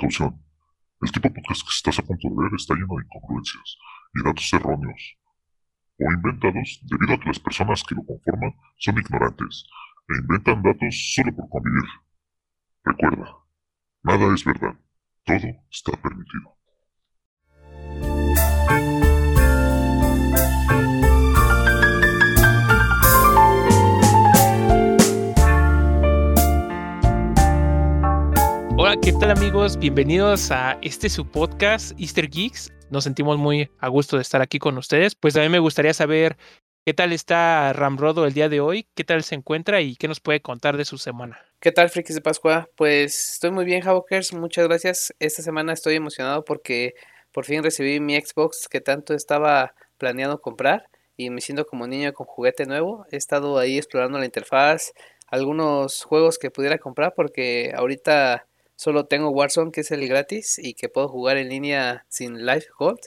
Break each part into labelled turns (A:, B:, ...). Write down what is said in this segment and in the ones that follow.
A: Precaución. El tipo podcast que estás a punto de ver está lleno de incongruencias y datos erróneos o inventados debido a que las personas que lo conforman son ignorantes e inventan datos solo por convivir. Recuerda, nada es verdad, todo está permitido.
B: ¿Qué tal amigos? Bienvenidos a este su podcast Easter Geeks. Nos sentimos muy a gusto de estar aquí con ustedes. Pues a mí me gustaría saber qué tal está Ramrodo el día de hoy, qué tal se encuentra y qué nos puede contar de su semana.
C: ¿Qué tal, Frikis de Pascua? Pues estoy muy bien, Havokers. Muchas gracias. Esta semana estoy emocionado porque por fin recibí mi Xbox que tanto estaba planeando comprar y me siento como niño con juguete nuevo. He estado ahí explorando la interfaz, algunos juegos que pudiera comprar porque ahorita Solo tengo Warzone, que es el gratis y que puedo jugar en línea sin Life Gold.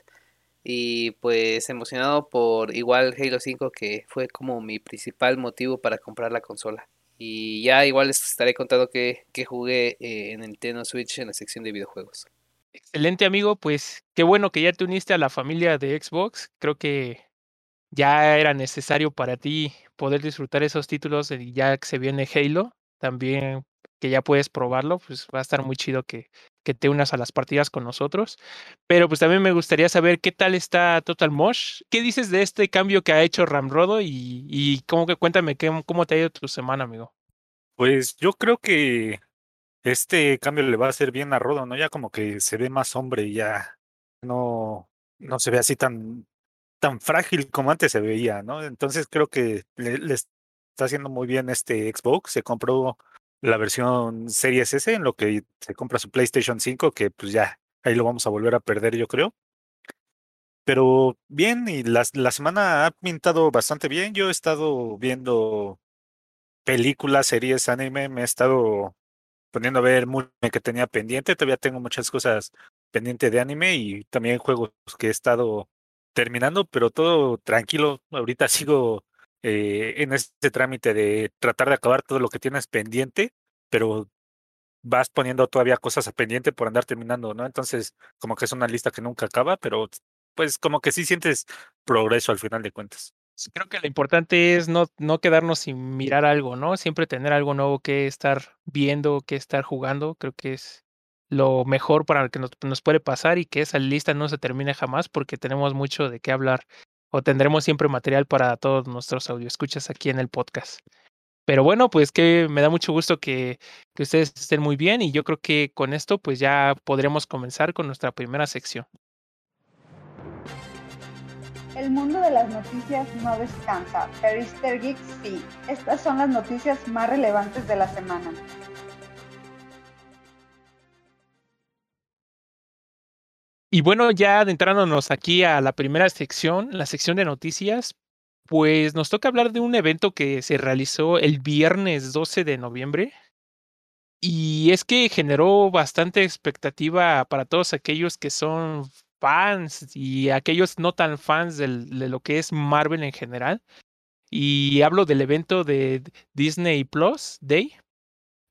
C: Y pues emocionado por igual Halo 5, que fue como mi principal motivo para comprar la consola. Y ya igual les estaré contando que, jugué eh, en el Nintendo Switch en la sección de videojuegos.
B: Excelente amigo, pues qué bueno que ya te uniste a la familia de Xbox. Creo que ya era necesario para ti poder disfrutar esos títulos y ya que se viene Halo. También que ya puedes probarlo, pues va a estar muy chido que, que te unas a las partidas con nosotros. Pero pues también me gustaría saber qué tal está Total Mosh. ¿Qué dices de este cambio que ha hecho Ramrodo? Y, y cómo que cuéntame cómo te ha ido tu semana, amigo.
D: Pues yo creo que este cambio le va a hacer bien a Rodo, ¿no? Ya como que se ve más hombre y ya no, no se ve así tan, tan frágil como antes se veía, ¿no? Entonces creo que le está haciendo muy bien este Xbox. Se compró la versión Series S en lo que se compra su PlayStation 5, que pues ya ahí lo vamos a volver a perder, yo creo. Pero bien, y la, la semana ha pintado bastante bien. Yo he estado viendo películas, series, anime, me he estado poniendo a ver mucho que tenía pendiente. Todavía tengo muchas cosas pendientes de anime y también juegos que he estado terminando, pero todo tranquilo. Ahorita sigo eh, en este trámite de tratar de acabar todo lo que tienes pendiente, pero vas poniendo todavía cosas a pendiente por andar terminando, ¿no? Entonces, como que es una lista que nunca acaba, pero pues como que sí sientes progreso al final de cuentas.
B: Creo que lo importante es no, no quedarnos sin mirar algo, ¿no? Siempre tener algo nuevo que estar viendo, que estar jugando. Creo que es lo mejor para lo que nos, nos puede pasar y que esa lista no se termine jamás porque tenemos mucho de qué hablar o tendremos siempre material para todos nuestros escuchas aquí en el podcast. Pero bueno, pues que me da mucho gusto que, que ustedes estén muy bien y yo creo que con esto pues ya podremos comenzar con nuestra primera sección.
E: El mundo de las noticias no descansa, pero Easter Geeks sí. Estas son las noticias más relevantes de la semana.
B: Y bueno, ya adentrándonos aquí a la primera sección, la sección de noticias, pues nos toca hablar de un evento que se realizó el viernes 12 de noviembre. Y es que generó bastante expectativa para todos aquellos que son fans y aquellos no tan fans de lo que es Marvel en general. Y hablo del evento de Disney Plus Day,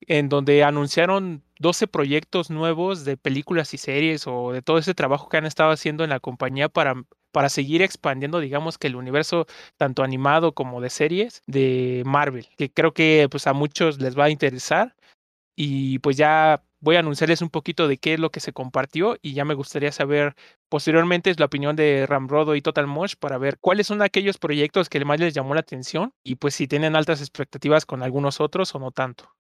B: en donde anunciaron 12 proyectos nuevos de películas y series o de todo ese trabajo que han estado haciendo en la compañía para, para seguir expandiendo, digamos que el universo tanto animado como de series de Marvel, que creo que pues a muchos les va a interesar y pues ya voy a anunciarles un poquito de qué es lo que se compartió y ya me gustaría saber posteriormente es la opinión de Ramrodo y Total Mosh para ver cuáles son aquellos proyectos que más les llamó la atención y pues si tienen altas expectativas con algunos otros o no tanto.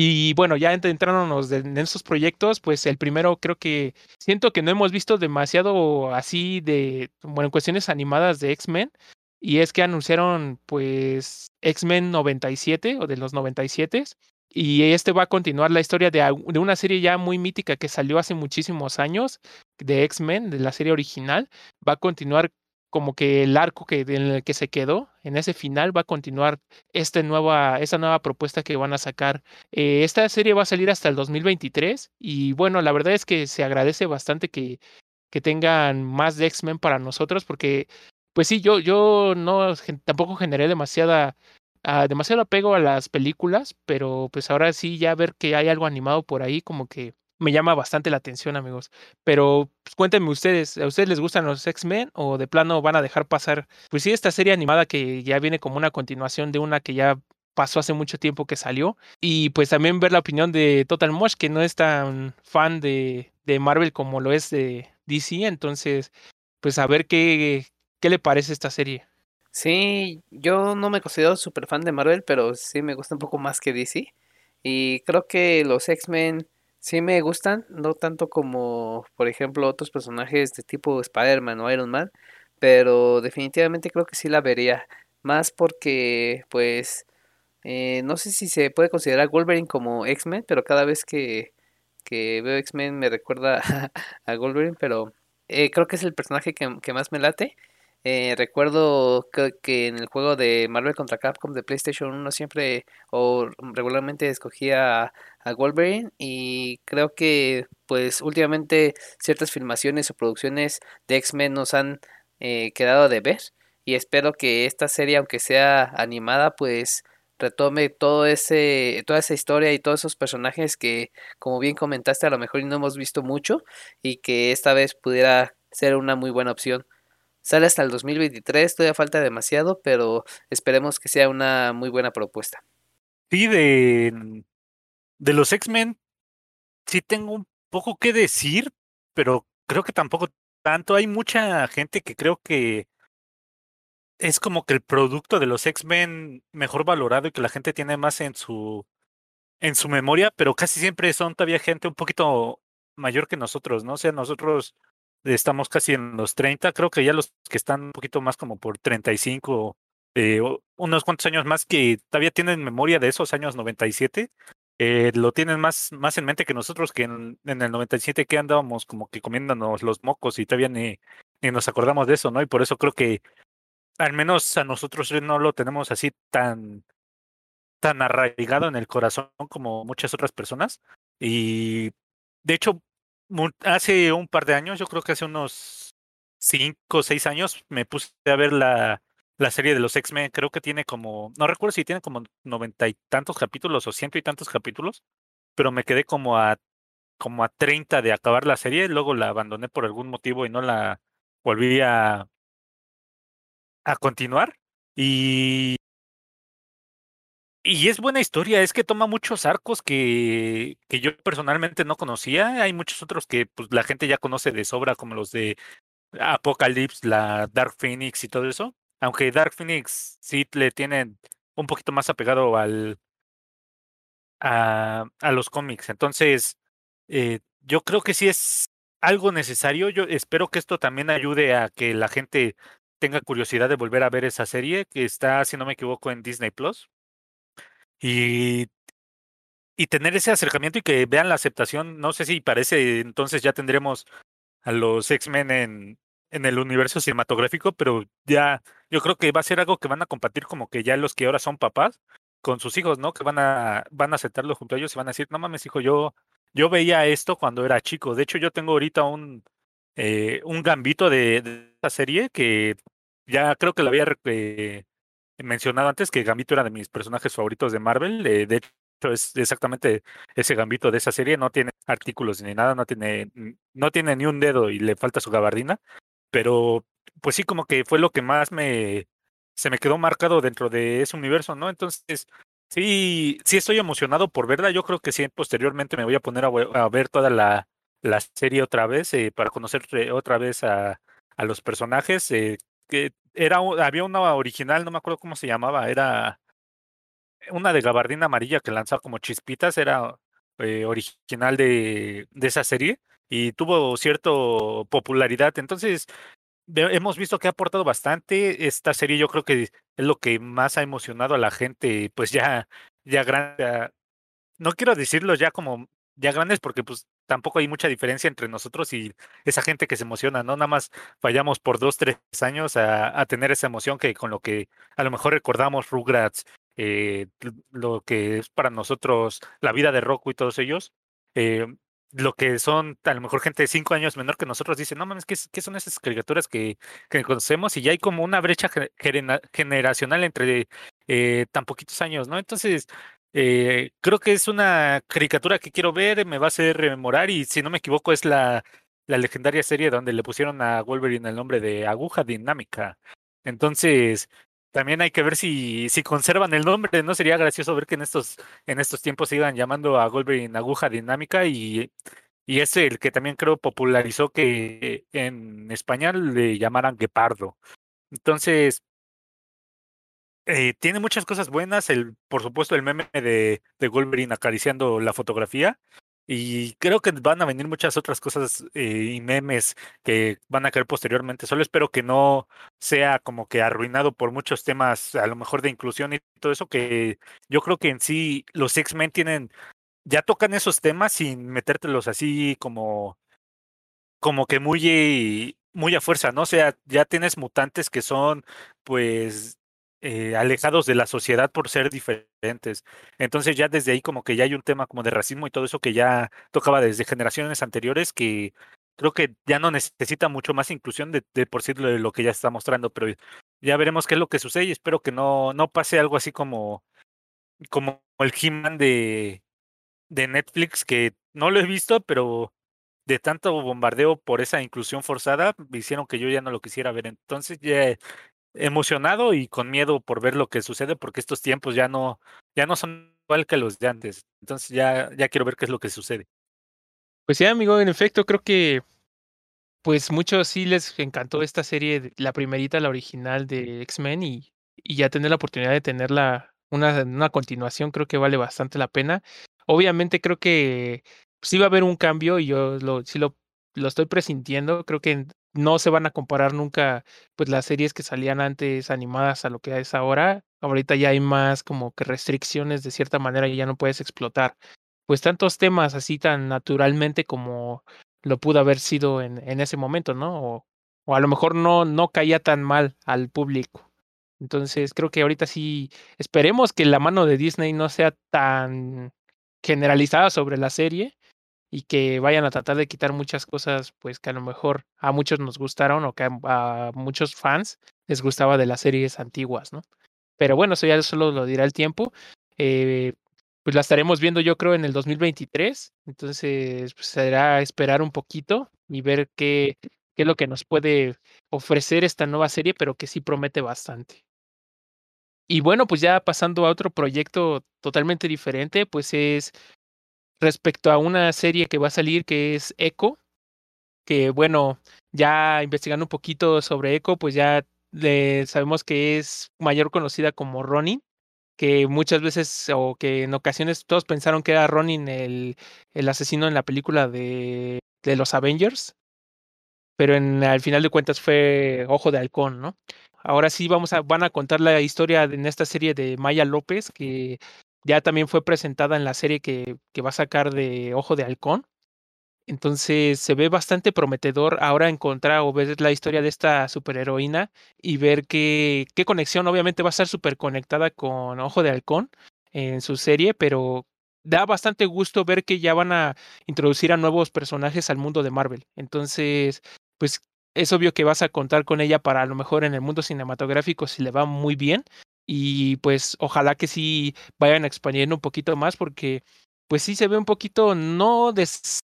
B: Y bueno, ya entrándonos en esos proyectos, pues el primero creo que siento que no hemos visto demasiado así de, bueno, en cuestiones animadas de X-Men. Y es que anunciaron pues X-Men 97 o de los 97. Y este va a continuar la historia de, de una serie ya muy mítica que salió hace muchísimos años, de X-Men, de la serie original. Va a continuar como que el arco que, en el que se quedó, en ese final, va a continuar esta nueva, esta nueva propuesta que van a sacar. Eh, esta serie va a salir hasta el 2023 y bueno, la verdad es que se agradece bastante que, que tengan más de X-Men para nosotros porque, pues sí, yo, yo no tampoco generé demasiada, uh, demasiado apego a las películas, pero pues ahora sí ya ver que hay algo animado por ahí como que me llama bastante la atención, amigos. Pero pues, cuéntenme ustedes, ¿a ustedes les gustan los X-Men o de plano van a dejar pasar? Pues sí, esta serie animada que ya viene como una continuación de una que ya pasó hace mucho tiempo que salió. Y pues también ver la opinión de Total Mosh, que no es tan fan de, de Marvel como lo es de DC. Entonces, pues a ver qué, qué le parece esta serie.
C: Sí, yo no me considero súper fan de Marvel, pero sí me gusta un poco más que DC. Y creo que los X-Men sí me gustan, no tanto como, por ejemplo, otros personajes de tipo Spider-Man o Iron Man, pero definitivamente creo que sí la vería. Más porque, pues, eh, no sé si se puede considerar Wolverine como X-Men, pero cada vez que, que veo X-Men me recuerda a Wolverine, pero eh, creo que es el personaje que, que más me late. Eh, recuerdo que, que, en el juego de Marvel contra Capcom de PlayStation 1 siempre o regularmente escogía a, Wolverine y creo que pues últimamente ciertas filmaciones o producciones de X-Men nos han eh, quedado de ver y espero que esta serie aunque sea animada pues retome todo ese toda esa historia y todos esos personajes que como bien comentaste a lo mejor no hemos visto mucho y que esta vez pudiera ser una muy buena opción. Sale hasta el 2023, todavía falta demasiado, pero esperemos que sea una muy buena propuesta.
D: Sí, de, de los X-Men, sí tengo un poco que decir, pero creo que tampoco tanto. Hay mucha gente que creo que es como que el producto de los X-Men mejor valorado y que la gente tiene más en su en su memoria, pero casi siempre son todavía gente un poquito mayor que nosotros, ¿no? O sea, nosotros estamos casi en los 30, creo que ya los que están un poquito más como por 35, eh, unos cuantos años más que todavía tienen memoria de esos años 97, eh, lo tienen más, más en mente que nosotros, que en, en, el 97 que andábamos como que comiéndonos los mocos y todavía ni, ni nos acordamos de eso, ¿no? Y por eso creo que al menos a nosotros no lo tenemos así tan tan arraigado en el corazón como muchas otras personas. Y de hecho, hace un par de años, yo creo que hace unos cinco o seis años, me puse a ver la, la serie de los X-Men. Creo que tiene como, no recuerdo si tiene como noventa y tantos capítulos o ciento y tantos capítulos, pero me quedé como a como a 30 de acabar la serie, luego la abandoné por algún motivo y no la volví a, a continuar. Y y es buena historia, es que toma muchos arcos que, que yo personalmente no conocía. Hay muchos otros que pues, la gente ya conoce de sobra, como los de Apocalypse, la Dark Phoenix y todo eso. Aunque Dark Phoenix sí le tienen un poquito más apegado al a, a los cómics. Entonces, eh, yo creo que sí es algo necesario. Yo espero que esto también ayude a que la gente tenga curiosidad de volver a ver esa serie que está, si no me equivoco, en Disney Plus y, y tener ese acercamiento y que vean la aceptación. No sé si parece, entonces ya tendremos a los X-Men en, en el universo cinematográfico, pero ya yo creo que va a ser algo que van a compartir como que ya los que ahora son papás con sus hijos, ¿no? Que van a, van a aceptarlo junto a ellos y van a decir, no mames, hijo, yo, yo veía esto cuando era chico. De hecho, yo tengo ahorita un, eh, un gambito de, de serie que ya creo que la había mencionado antes que Gambito era de mis personajes favoritos de Marvel. Eh, de hecho, es exactamente ese Gambito de esa serie. No tiene artículos ni nada, no tiene, no tiene ni un dedo y le falta su gabardina. Pero, pues sí, como que fue lo que más me se me quedó marcado dentro de ese universo, ¿no? Entonces, sí, sí estoy emocionado por verla. Yo creo que sí, posteriormente me voy a poner a, ver toda la, la serie otra vez eh, para conocer otra vez a, a los personajes. Eh, que era había una original, no me acuerdo cómo se llamaba, era una de gabardina amarilla que lanzaba como chispitas, era eh, original de, de esa serie y tuvo cierta popularidad. Entonces, hemos visto que ha aportado bastante. Esta serie yo creo que es lo que más ha emocionado a la gente, pues ya, ya grande. No quiero decirlo ya como ya grandes porque pues tampoco hay mucha diferencia entre nosotros y esa gente que se emociona, ¿no? Nada más fallamos por dos, tres años a, a tener esa emoción que con lo que a lo mejor recordamos Rugrats, eh, lo que es para nosotros la vida de Roku y todos ellos. Eh, lo que son a lo mejor gente de cinco años menor que nosotros dicen, no mames, ¿qué, qué son esas caricaturas que, que, conocemos? Y ya hay como una brecha generacional entre eh, tan poquitos años, ¿no? Entonces, Eh, creo que es una caricatura que quiero ver, me va a hacer rememorar y si no me equivoco es la, la legendaria serie donde le pusieron a Wolverine el nombre de Aguja Dinámica. Entonces, también hay que ver si, si conservan el nombre, ¿no? Sería gracioso ver que en estos, en estos tiempos sigan llamando a Wolverine Aguja Dinámica y, y es el que también creo popularizó que en español le llamaran Guepardo. Entonces, eh, tiene muchas cosas buenas, el, por supuesto el meme de, de Wolverine acariciando la fotografía, y creo que van a venir muchas otras cosas eh, y memes que van a caer posteriormente. Solo espero que no sea como que arruinado por muchos temas, a lo mejor de inclusión y todo eso, que yo creo que en sí los X-Men tienen, ya tocan esos temas sin metértelos así como, como que muy, muy a fuerza, ¿no? O sea, ya tienes mutantes que son, pues, eh, alejados de la sociedad por ser diferentes. Entonces ya desde ahí como que ya hay un tema como de racismo y todo eso que ya tocaba desde generaciones anteriores que creo que ya no necesita mucho más inclusión de, por sí de lo que ya está mostrando, pero ya veremos qué es lo que sucede y espero que no, no pase algo así como, como el He-Man de, de Netflix, que no lo he visto, pero de tanto bombardeo por esa inclusión forzada, hicieron que yo ya no lo quisiera ver. Entonces ya emocionado y con miedo por ver lo que sucede porque estos tiempos ya no ya no son igual que los de antes. Entonces ya ya quiero ver qué es lo que sucede.
B: Pues sí, amigo, en efecto creo que pues muchos sí les encantó esta serie, la primerita, la original de X-Men y, y ya tener la oportunidad de tenerla una, una continuación creo que vale bastante la pena. Obviamente creo que sí va a haber un cambio y yo lo, sí lo, lo estoy presintiendo. Creo que no se van a comparar nunca pues las series que salían antes animadas a lo que es ahora. Ahorita ya hay más como que restricciones de cierta manera y ya no puedes explotar pues tantos temas así tan naturalmente como lo pudo haber sido en, en ese momento, ¿no? O, a lo mejor no, no caía tan mal al público. Entonces creo que ahorita sí esperemos que la mano de Disney no sea tan generalizada sobre la serie y que vayan a tratar de quitar muchas cosas pues que a lo mejor a muchos nos gustaron o que a, muchos fans les gustaba de las series antiguas, ¿no? Pero bueno, eso ya solo lo dirá el tiempo. Eh, pues la estaremos viendo yo creo en el 2023, entonces pues, será esperar un poquito y ver qué, qué es lo que nos puede ofrecer esta nueva serie, pero que sí promete bastante. Y bueno, pues ya pasando a otro proyecto totalmente diferente, pues es respecto a una serie que va a salir que es Echo, que bueno, ya investigando un poquito sobre Echo, pues ya sabemos que es mayor conocida como Ronin, que muchas veces o que en ocasiones todos pensaron que era Ronin el, el asesino en la película de, de los Avengers, pero en, al final de cuentas fue Ojo de Halcón, ¿no? Ahora sí vamos a, van a contar la historia en esta serie de Maya López, que ya también fue presentada en la serie que, que va a sacar de Ojo de Halcón. Entonces se ve bastante prometedor ahora encontrar o ver la historia de esta superheroína y ver qué, qué conexión, obviamente va a estar súper conectada con Ojo de Halcón en su serie, pero da bastante gusto ver que ya van a introducir a nuevos personajes al mundo de Marvel. Entonces, pues es obvio que vas a contar con ella para a lo mejor en el mundo cinematográfico si le va muy bien y pues ojalá que sí vayan expandiendo un poquito más porque pues sí se ve un poquito no des,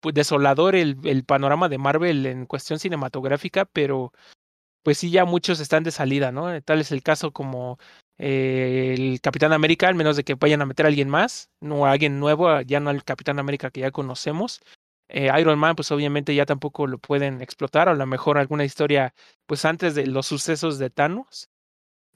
B: pues, desolador el, el, panorama de Marvel en cuestión cinematográfica, pero pues sí ya muchos están de salida, ¿no? Tal es el caso como eh, el Capitán América, al menos de que vayan a meter a alguien más, no a alguien nuevo, ya no al Capitán América que ya conocemos. Eh, Iron Man, pues obviamente ya tampoco lo pueden explotar, o a lo mejor alguna historia, pues antes de los sucesos de Thanos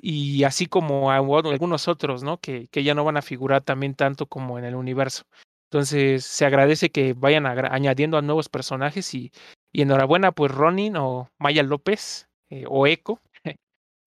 B: y así como algunos otros, ¿no? Que, que ya no van a figurar también tanto como en el universo. Entonces se agradece que vayan añadiendo a nuevos personajes y, y enhorabuena pues Ronin o Maya López eh, o Echo,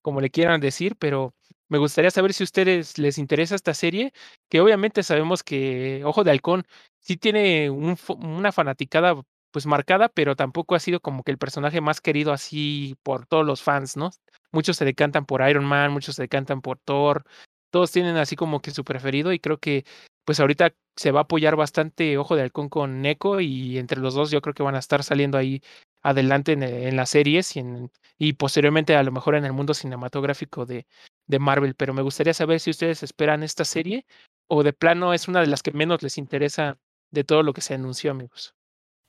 B: como le quieran decir, pero me gustaría saber si a ustedes les interesa esta serie, que obviamente sabemos que Ojo de Halcón sí tiene un, una fanaticada pues marcada, pero tampoco ha sido como que el personaje más querido así por todos los fans, ¿no? Muchos se decantan por Iron Man, muchos se decantan por Thor, todos tienen así como que su preferido y creo que pues ahorita se va a apoyar bastante Ojo de Halcón con Neko y entre los dos yo creo que van a estar saliendo ahí adelante en, en las series y, en, y posteriormente a lo mejor en el mundo cinematográfico de, de Marvel, pero me gustaría saber si ustedes esperan esta serie o de plano es una de las que menos les interesa de todo lo que se anunció, amigos.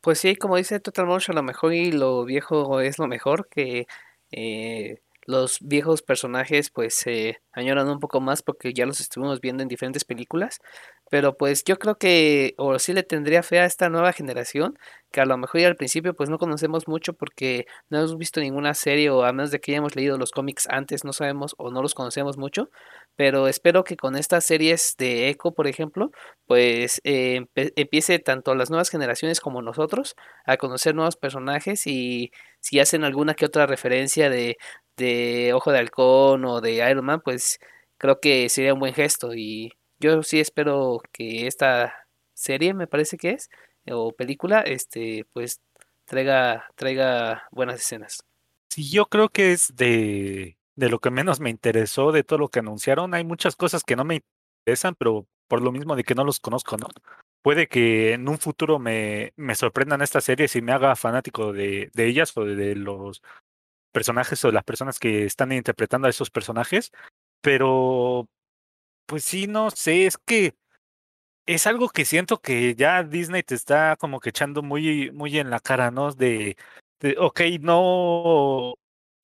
C: Pues sí, como dice Total Motion, lo mejor y lo viejo es lo mejor, que eh, los viejos personajes pues se añoran un poco más porque ya los estuvimos viendo en diferentes películas, pero pues yo creo que o sí le tendría fe a esta nueva generación, que a lo mejor ya al principio pues no conocemos mucho porque no hemos visto ninguna serie o a menos de que hayamos leído los cómics antes no sabemos o no los conocemos mucho, pero espero que con estas series de Echo, por ejemplo, pues eh, empiece tanto las nuevas generaciones como nosotros a conocer nuevos personajes y si hacen alguna que otra referencia de, de Ojo de Halcón o de Iron Man, pues creo que sería un buen gesto y yo sí espero que esta serie, me parece que es, o película, este, pues traiga, traiga buenas escenas.
D: Sí, yo creo que es de, de lo que menos me interesó de todo lo que anunciaron. Hay muchas cosas que no me interesan, pero por lo mismo de que no los conozco, ¿no? Puede que en un futuro me, me sorprendan estas series y me haga fanático de, de ellas o de los personajes o las personas que están interpretando a esos personajes, pero pues sí, no sé, es que es algo que siento que ya Disney te está como que echando muy, muy en la cara, ¿no? De, de, ok, no,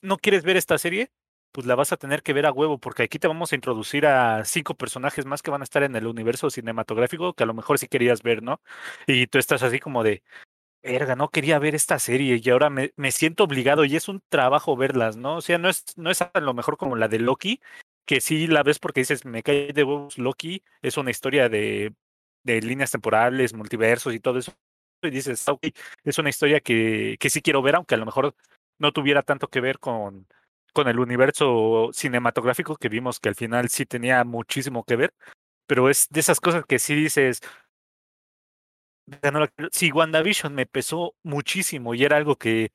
D: no quieres ver esta serie, pues la vas a tener que ver a huevo, porque aquí te vamos a introducir a cinco personajes más que van a estar en el universo cinematográfico que a lo mejor sí querías ver, ¿no? Y tú estás así como de, verga, no quería ver esta serie y ahora me, me siento obligado y es un trabajo verlas, ¿no? O sea, no es, no es a lo mejor como la de Loki, que sí la ves porque dices, me cae de huevos Loki, es una historia de, de líneas temporales, multiversos y todo eso. Y dices, ok, es una historia que, que sí quiero ver, aunque a lo mejor no tuviera tanto que ver con, con el universo cinematográfico que vimos que al final sí tenía muchísimo que ver, pero es de esas cosas que sí dices, sí, WandaVision me pesó muchísimo y era algo que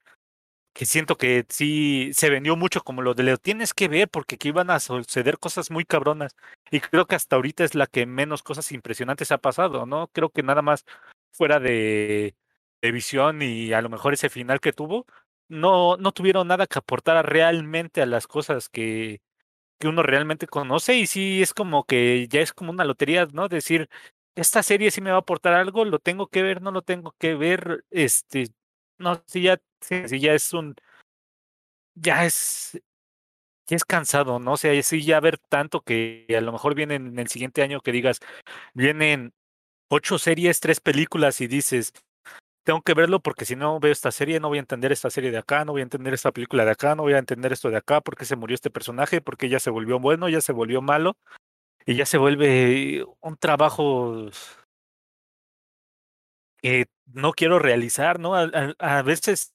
D: que siento que sí se vendió mucho como lo de Leo. Tienes que ver porque aquí iban a suceder cosas muy cabronas. Y creo que hasta ahorita es la que menos cosas impresionantes ha pasado, ¿no? Creo que nada más fuera de, de visión y a lo mejor ese final que tuvo, no, no tuvieron nada que aportar realmente a las cosas que, que uno realmente conoce. Y sí es como que ya es como una lotería, ¿no? Decir, esta serie sí me va a aportar algo, lo tengo que ver, no lo tengo que ver, este, no, si ya, si ya es un, ya es, ya es cansado, ¿no? O sea, sí ya ver tanto que a lo mejor viene en el siguiente año que digas, vienen ocho series, tres películas y dices, tengo que verlo porque si no veo esta serie no voy a entender esta serie de acá, no voy a entender esta película de acá, no voy a entender esto de acá, porque se murió este personaje, porque ya se volvió bueno, ya se volvió malo y ya se vuelve un trabajo que no quiero realizar, ¿no? A, veces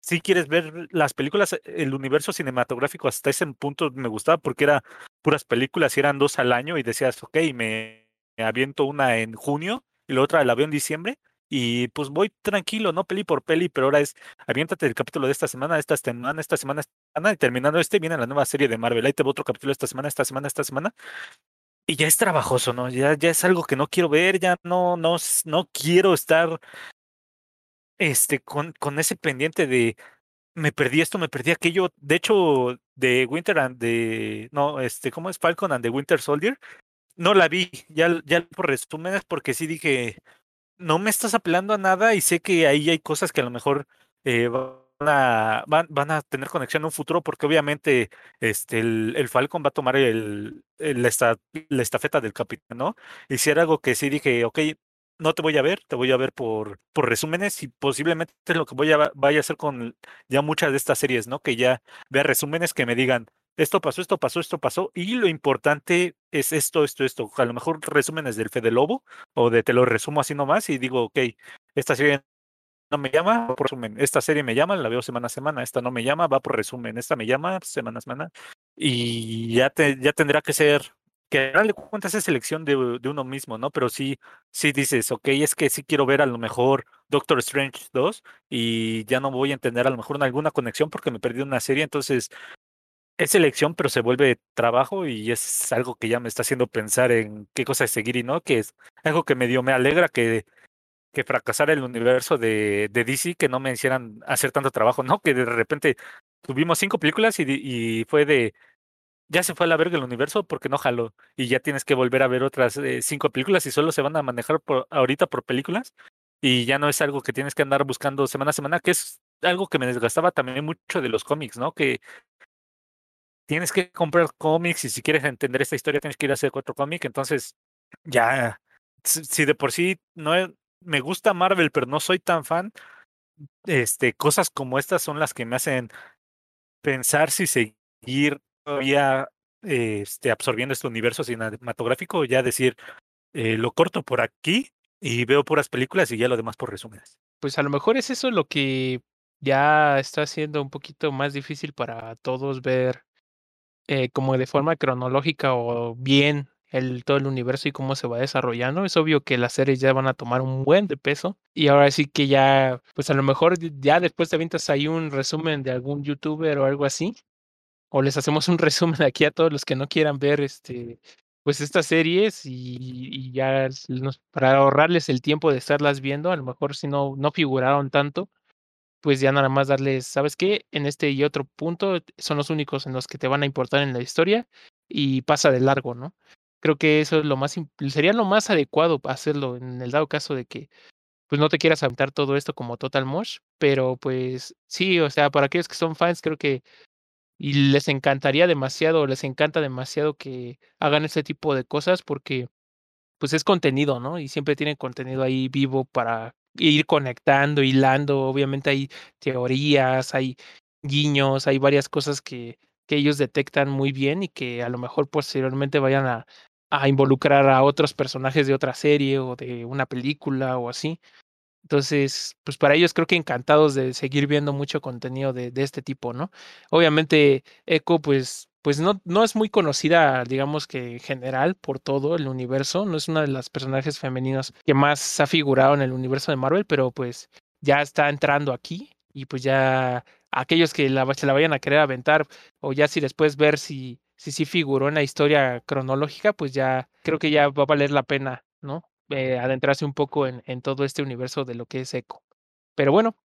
D: sí quieres ver las películas, el universo cinematográfico hasta ese punto me gustaba porque era puras películas y eran dos al año y decías, ok, me, aviento una en junio y la otra la veo en diciembre y pues voy tranquilo, no peli por peli, pero ahora es aviéntate el capítulo de esta semana, esta semana, esta semana, esta semana, y terminando este viene la nueva serie de Marvel, ahí te voy otro capítulo esta semana, esta semana, esta semana, y ya es trabajoso, ¿no? Ya, ya es algo que no quiero ver, ya no, no, no quiero estar este, con, con ese pendiente de me perdí esto, me perdí aquello. De hecho, de Winter and de. No, este, ¿cómo es Falcon and the Winter Soldier? No la vi, ya, ya por resúmenes, porque sí dije, no me estás apelando a nada y sé que ahí hay cosas que a lo mejor eh, a, van, van, a tener conexión en un futuro porque obviamente este, el, el Falcon va a tomar el, esta, la, estafeta del capitán, ¿no? Y si era algo que sí dije, ok, no te voy a ver, te voy a ver por, resúmenes y posiblemente lo que voy a, vaya a hacer con ya muchas de estas series, ¿no? Que ya vea resúmenes que me digan, esto pasó, esto pasó, esto pasó, y lo importante es esto, esto, esto. A lo mejor resúmenes del Fede Lobo, o de te lo resumo así nomás y digo, ok, esta serie no me llama, por resumen. Esta serie me llama, la veo semana a semana. Esta no me llama, va por resumen. Esta me llama semana a semana. Y ya, ya tendrá que ser, que al de cuentas es selección de, de, uno mismo, ¿no? Pero sí, sí dices, ok, es que sí quiero ver a lo mejor Doctor Strange 2 y ya no voy a entender a lo mejor alguna conexión porque me perdí una serie. Entonces, es selección, pero se vuelve trabajo y es algo que ya me está haciendo pensar en qué cosa seguir y no, que es algo que me dio, me alegra que que fracasara el universo de, de DC, que no me hicieran hacer tanto trabajo, ¿no? Que de repente tuvimos cinco películas y, y fue de, ya se fue a la verga el universo porque no jaló y ya tienes que volver a ver otras eh, cinco películas y solo se van a manejar ahorita por películas y ya no es algo que tienes que andar buscando semana a semana, que es algo que me desgastaba también mucho de los cómics, ¿no? Que tienes que comprar cómics y si quieres entender esta historia tienes que ir a hacer cuatro cómics, entonces ya, si de por sí no me gusta Marvel, pero no soy tan fan, este, cosas como estas son las que me hacen pensar si seguir todavía este, absorbiendo este universo cinematográfico ya decir, eh, lo corto por aquí y veo puras películas y ya lo demás por resúmenes.
B: Pues a lo mejor es eso lo que ya está siendo un poquito más difícil para todos ver eh, como de forma cronológica o bien el, todo el universo y cómo se va desarrollando. Es obvio que las series ya van a tomar un buen de peso y ahora sí que ya, pues a lo mejor ya después de avientas hay un resumen de algún youtuber o algo así. O les hacemos un resumen aquí a todos los que no quieran ver este, pues estas series y, y ya para ahorrarles el tiempo de estarlas viendo, a lo mejor si no, no figuraron tanto, pues ya nada más darles, ¿sabes qué? En este y otro punto son los únicos en los que te van a importar en la historia y pasa de largo, ¿no? Creo que eso es lo más, sería lo más adecuado hacerlo en el dado caso de que pues no te quieras aventar todo esto como Total Mosh, pero pues sí, o sea, para aquellos que son fans creo que y les encantaría demasiado, les encanta demasiado que hagan ese tipo de cosas porque pues es contenido, ¿no? Y siempre tienen contenido ahí vivo para ir conectando, hilando, obviamente hay teorías, hay guiños, hay varias cosas que, que ellos detectan muy bien y que a lo mejor posteriormente vayan a, a involucrar a otros personajes de otra serie o de una película o así. Entonces, pues para ellos creo que encantados de seguir viendo mucho contenido de, este tipo, ¿no? Obviamente, Echo, pues, pues no, no es muy conocida, digamos que en general, por todo el universo. No es una de las personajes femeninos que más ha figurado en el universo de Marvel, pero pues ya está entrando aquí. Y pues ya aquellos que la, se la vayan a querer aventar, o ya si después ver si si sí figuró en la historia cronológica, pues ya creo que ya va a valer la pena, ¿no? Eh, adentrarse un poco en, todo este universo de lo que es Echo. Pero bueno,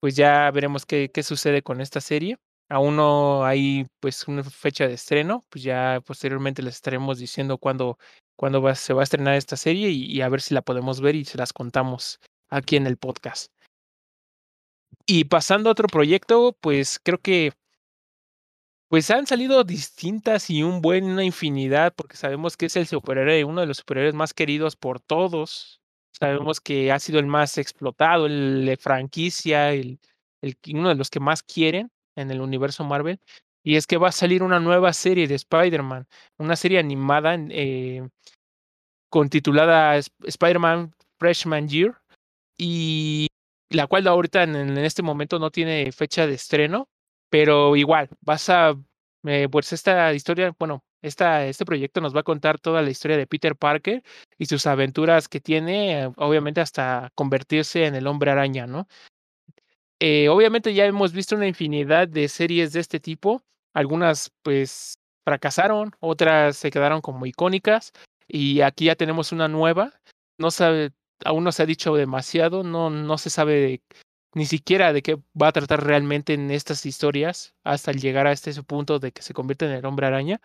B: pues ya veremos qué, qué sucede con esta serie. Aún no hay pues una fecha de estreno, pues ya posteriormente les estaremos diciendo cuándo, cuándo se va a estrenar esta serie y, y a ver si la podemos ver y se las contamos aquí en el podcast. Y pasando a otro proyecto, pues creo que pues han salido distintas y un buen, una infinidad, porque sabemos que es el superhéroe, uno de los superhéroes más queridos por todos. Sabemos que ha sido el más explotado, el de franquicia, el, uno de los que más quieren en el universo Marvel. Y es que va a salir una nueva serie de Spider-Man, una serie animada eh, con titulada Spider-Man Freshman Year, y la cual ahorita en este momento no tiene fecha de estreno, pero igual, vas a, eh, pues esta historia, bueno, esta, este proyecto nos va a contar toda la historia de Peter Parker y sus aventuras que tiene, eh, obviamente hasta convertirse en el hombre araña, ¿no? Eh, obviamente ya hemos visto una infinidad de series de este tipo, algunas pues fracasaron, otras se quedaron como icónicas y aquí ya tenemos una nueva, no sabe, aún no se ha dicho demasiado, no, no se sabe ni siquiera de qué va a tratar realmente en estas historias hasta llegar a este punto de que se convierte en el hombre araña.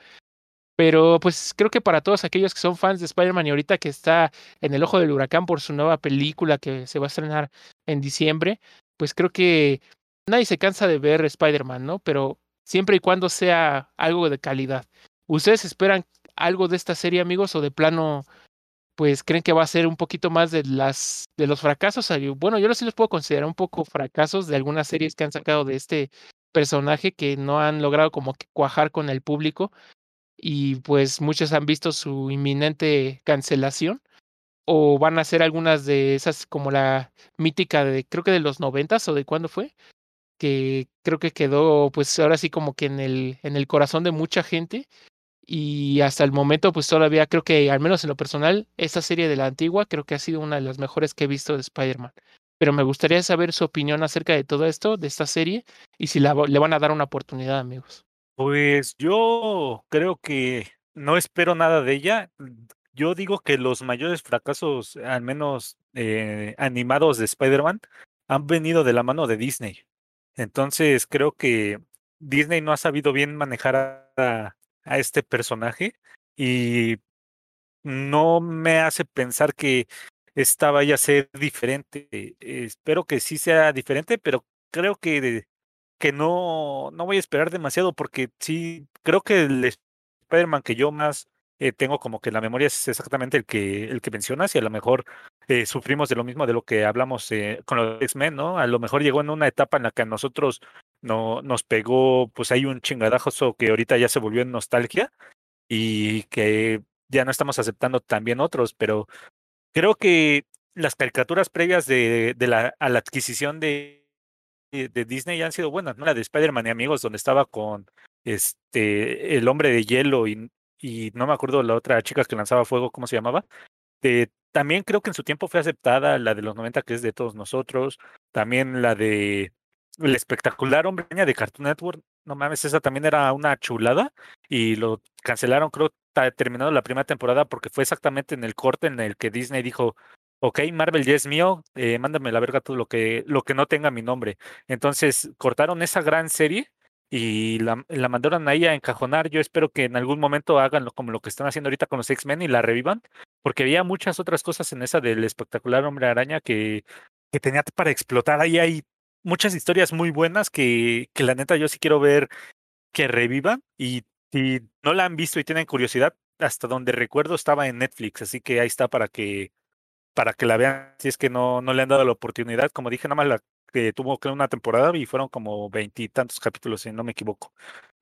B: Pero pues creo que para todos aquellos que son fans de Spider-Man y ahorita que está en el ojo del huracán por su nueva película que se va a estrenar en diciembre, pues creo que nadie se cansa de ver Spider-Man, ¿no? Pero siempre y cuando sea algo de calidad. ¿Ustedes esperan algo de esta serie, amigos, o de plano pues creen que va a ser un poquito más de las de los fracasos. Bueno, yo sí los puedo considerar un poco fracasos de algunas series que han sacado de este personaje que no han logrado como cuajar con el público y pues muchos han visto su inminente cancelación o van a ser algunas de esas como la mítica de creo que de los noventas o de cuándo fue que creo que quedó pues ahora sí como que en el en el corazón de mucha gente y hasta el momento, pues todavía creo que, al menos en lo personal, esta serie de la antigua creo que ha sido una de las mejores que he visto de Spider-Man. Pero me gustaría saber su opinión acerca de todo esto, de esta serie, y si la, le van a dar una oportunidad, amigos.
D: Pues yo creo que no espero nada de ella. Yo digo que los mayores fracasos, al menos eh, animados de Spider-Man, han venido de la mano de Disney. Entonces creo que Disney no ha sabido bien manejar a, a este personaje y no me hace pensar que esta vaya a ser diferente. Eh, espero que sí sea diferente, pero creo que, que no, no voy a esperar demasiado porque sí, creo que el Spider-Man que yo más eh, tengo como que la memoria es exactamente el que, el que mencionas y a lo mejor eh, sufrimos de lo mismo de lo que hablamos con los X-Men, ¿no? A lo mejor llegó en una etapa en la que a nosotros no, nos pegó, pues hay un chingadazo que ahorita ya se volvió en nostalgia y que ya no estamos aceptando también otros, pero creo que las caricaturas previas de, de la, a la adquisición de, de, Disney han sido buenas, ¿no? La de Spider-Man y amigos, donde estaba con este el hombre de hielo y, y no me acuerdo la otra chica que lanzaba fuego, ¿cómo se llamaba? Eh, también creo que en su tiempo fue aceptada la de los 90, que es de todos nosotros. También la de el espectacular hombre de Cartoon Network. No mames, esa también era una chulada y lo cancelaron, creo, terminado la primera temporada porque fue exactamente en el corte en el que Disney dijo, ok, Marvel ya es mío, eh, mándame la verga todo lo que, lo que no tenga mi nombre. Entonces cortaron esa gran serie y la, la mandaron ahí a encajonar. Yo espero que en algún momento hagan como lo que están haciendo ahorita con los X-Men y la revivan, porque había muchas otras cosas en esa del espectacular hombre araña que, que tenía para explotar. Ahí hay muchas historias muy buenas que, que la neta yo sí quiero ver que revivan y si no la han visto y tienen curiosidad, hasta donde recuerdo estaba en Netflix, así que ahí está para que para que la vean si es que no, no le han dado la oportunidad. Como dije, nada más la que tuvo que una temporada y fueron como veintitantos capítulos, si no me equivoco.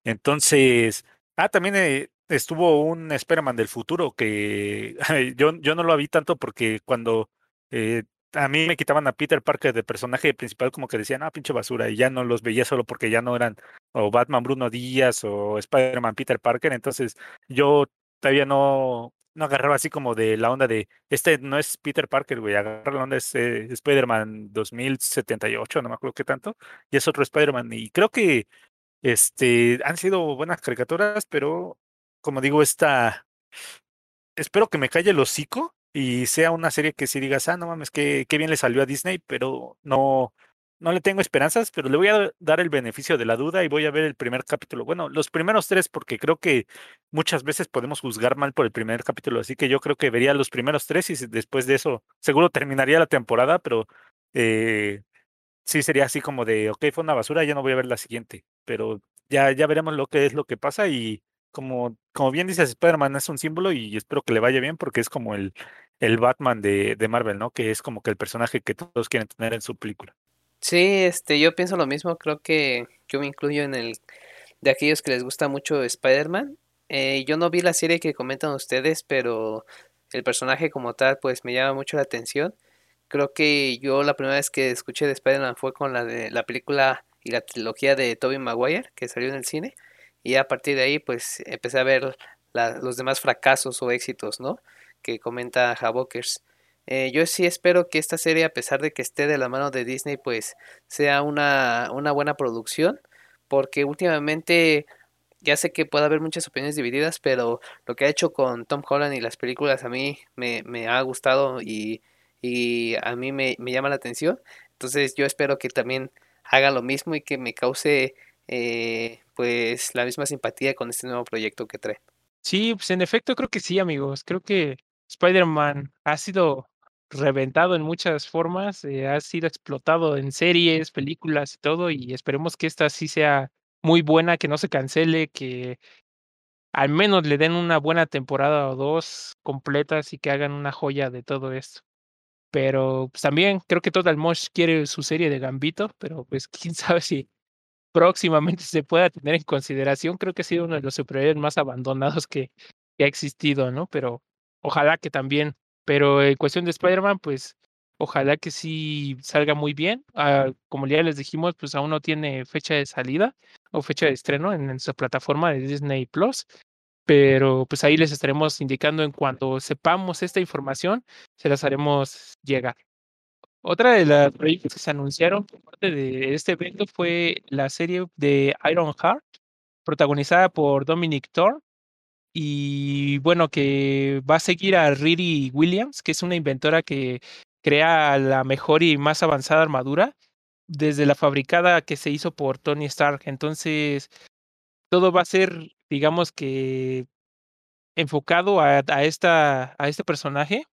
D: Entonces, ah, también eh, estuvo un Spider-Man del futuro que yo, yo no lo vi tanto porque cuando eh, a mí me quitaban a Peter Parker de personaje principal como que decían, ah, pinche basura, y ya no los veía solo porque ya no eran o Batman Bruno Díaz o Spider-Man Peter Parker, entonces yo todavía no, no agarraba así como de la onda de, este no es Peter Parker, güey, agarrar la onda es eh, Spider-Man 2078, no me acuerdo qué tanto, y es otro Spider-Man, y creo que este, han sido buenas caricaturas, pero como digo, esta, espero que me calle el hocico y sea una serie que si digas, ah, no mames, qué, qué bien le salió a Disney, pero no, no le tengo esperanzas, pero le voy a dar el beneficio de la duda y voy a ver el primer capítulo. Bueno, los primeros tres, porque creo que muchas veces podemos juzgar mal por el primer capítulo, así que yo creo que vería los primeros tres y después de eso seguro terminaría la temporada, pero eh, sí sería así como de, ok, fue una basura, ya no voy a ver la siguiente, pero ya, ya veremos lo que es lo que pasa y como, como bien dices, Spider-Man es un símbolo y espero que le vaya bien porque es como el, el Batman de, de Marvel, ¿no? Que es como que el personaje que todos quieren tener en su película.
C: Sí, este, yo pienso lo mismo, creo que yo me incluyo en el de aquellos que les gusta mucho Spider-Man. Eh, yo no vi la serie que comentan ustedes, pero el personaje como tal, pues me llama mucho la atención. Creo que yo la primera vez que escuché de Spider-Man fue con la de la película y la trilogía de Tobey Maguire, que salió en el cine. Y a partir de ahí, pues empecé a ver los demás fracasos o éxitos, ¿no? Que comenta Havokers. Eh, yo sí espero que esta serie, a pesar de que esté de la mano de Disney, pues sea una, una buena producción. Porque últimamente ya sé que puede haber muchas opiniones divididas, pero lo que ha hecho con Tom Holland y las películas a mí me, me ha gustado y, y a mí me, me, llama la atención. Entonces yo espero que también haga lo mismo y que me cause eh, pues la misma simpatía con este nuevo proyecto que trae.
B: Sí, pues en efecto creo que sí, amigos. Creo que Spider-Man ha sido reventado en muchas formas, eh, ha sido explotado en series, películas y todo, y esperemos que esta sí sea muy buena, que no se cancele, que al menos le den una buena temporada o dos completas y que hagan una joya de todo esto. Pero pues, también creo que Total Mosh quiere su serie de Gambito, pero pues quién sabe si próximamente se pueda tener en consideración. Creo que ha sido uno de los superhéroes más abandonados que, ha existido, ¿no? Pero ojalá que también. Pero en cuestión de Spider-Man, pues ojalá que sí salga muy bien. Ah, como ya les dijimos, pues aún no tiene fecha de salida o fecha de estreno en, su plataforma de Disney Plus. Pero pues ahí les estaremos indicando en cuanto sepamos esta información, se las haremos llegar. Otra de las proyectos que se anunciaron por parte de este evento fue la serie de Iron Heart, protagonizada por Dominic Thor. Y bueno, que va a seguir a Riri Williams, que es una inventora que crea la mejor y más avanzada armadura desde la fabricada que se hizo por Tony Stark. Entonces, todo va a ser digamos que enfocado a, esta, a este personaje.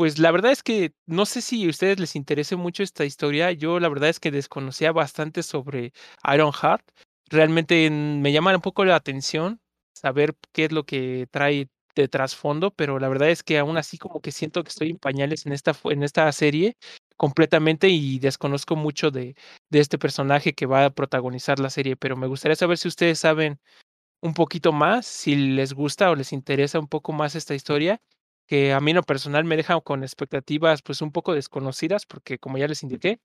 B: Pues la verdad es que no sé si a ustedes les interese mucho esta historia. Yo la verdad es que desconocía bastante sobre Ironheart. Realmente me llama un poco la atención saber qué es lo que trae de trasfondo, pero la verdad es que aún así como que siento que estoy en pañales en esta, en esta serie completamente y desconozco mucho de, de este personaje que va a protagonizar la serie, pero me gustaría saber si ustedes saben un poquito más, si les gusta o les interesa un poco más esta historia, que a mí en lo personal me deja con expectativas pues un poco desconocidas, porque como ya les indiqué,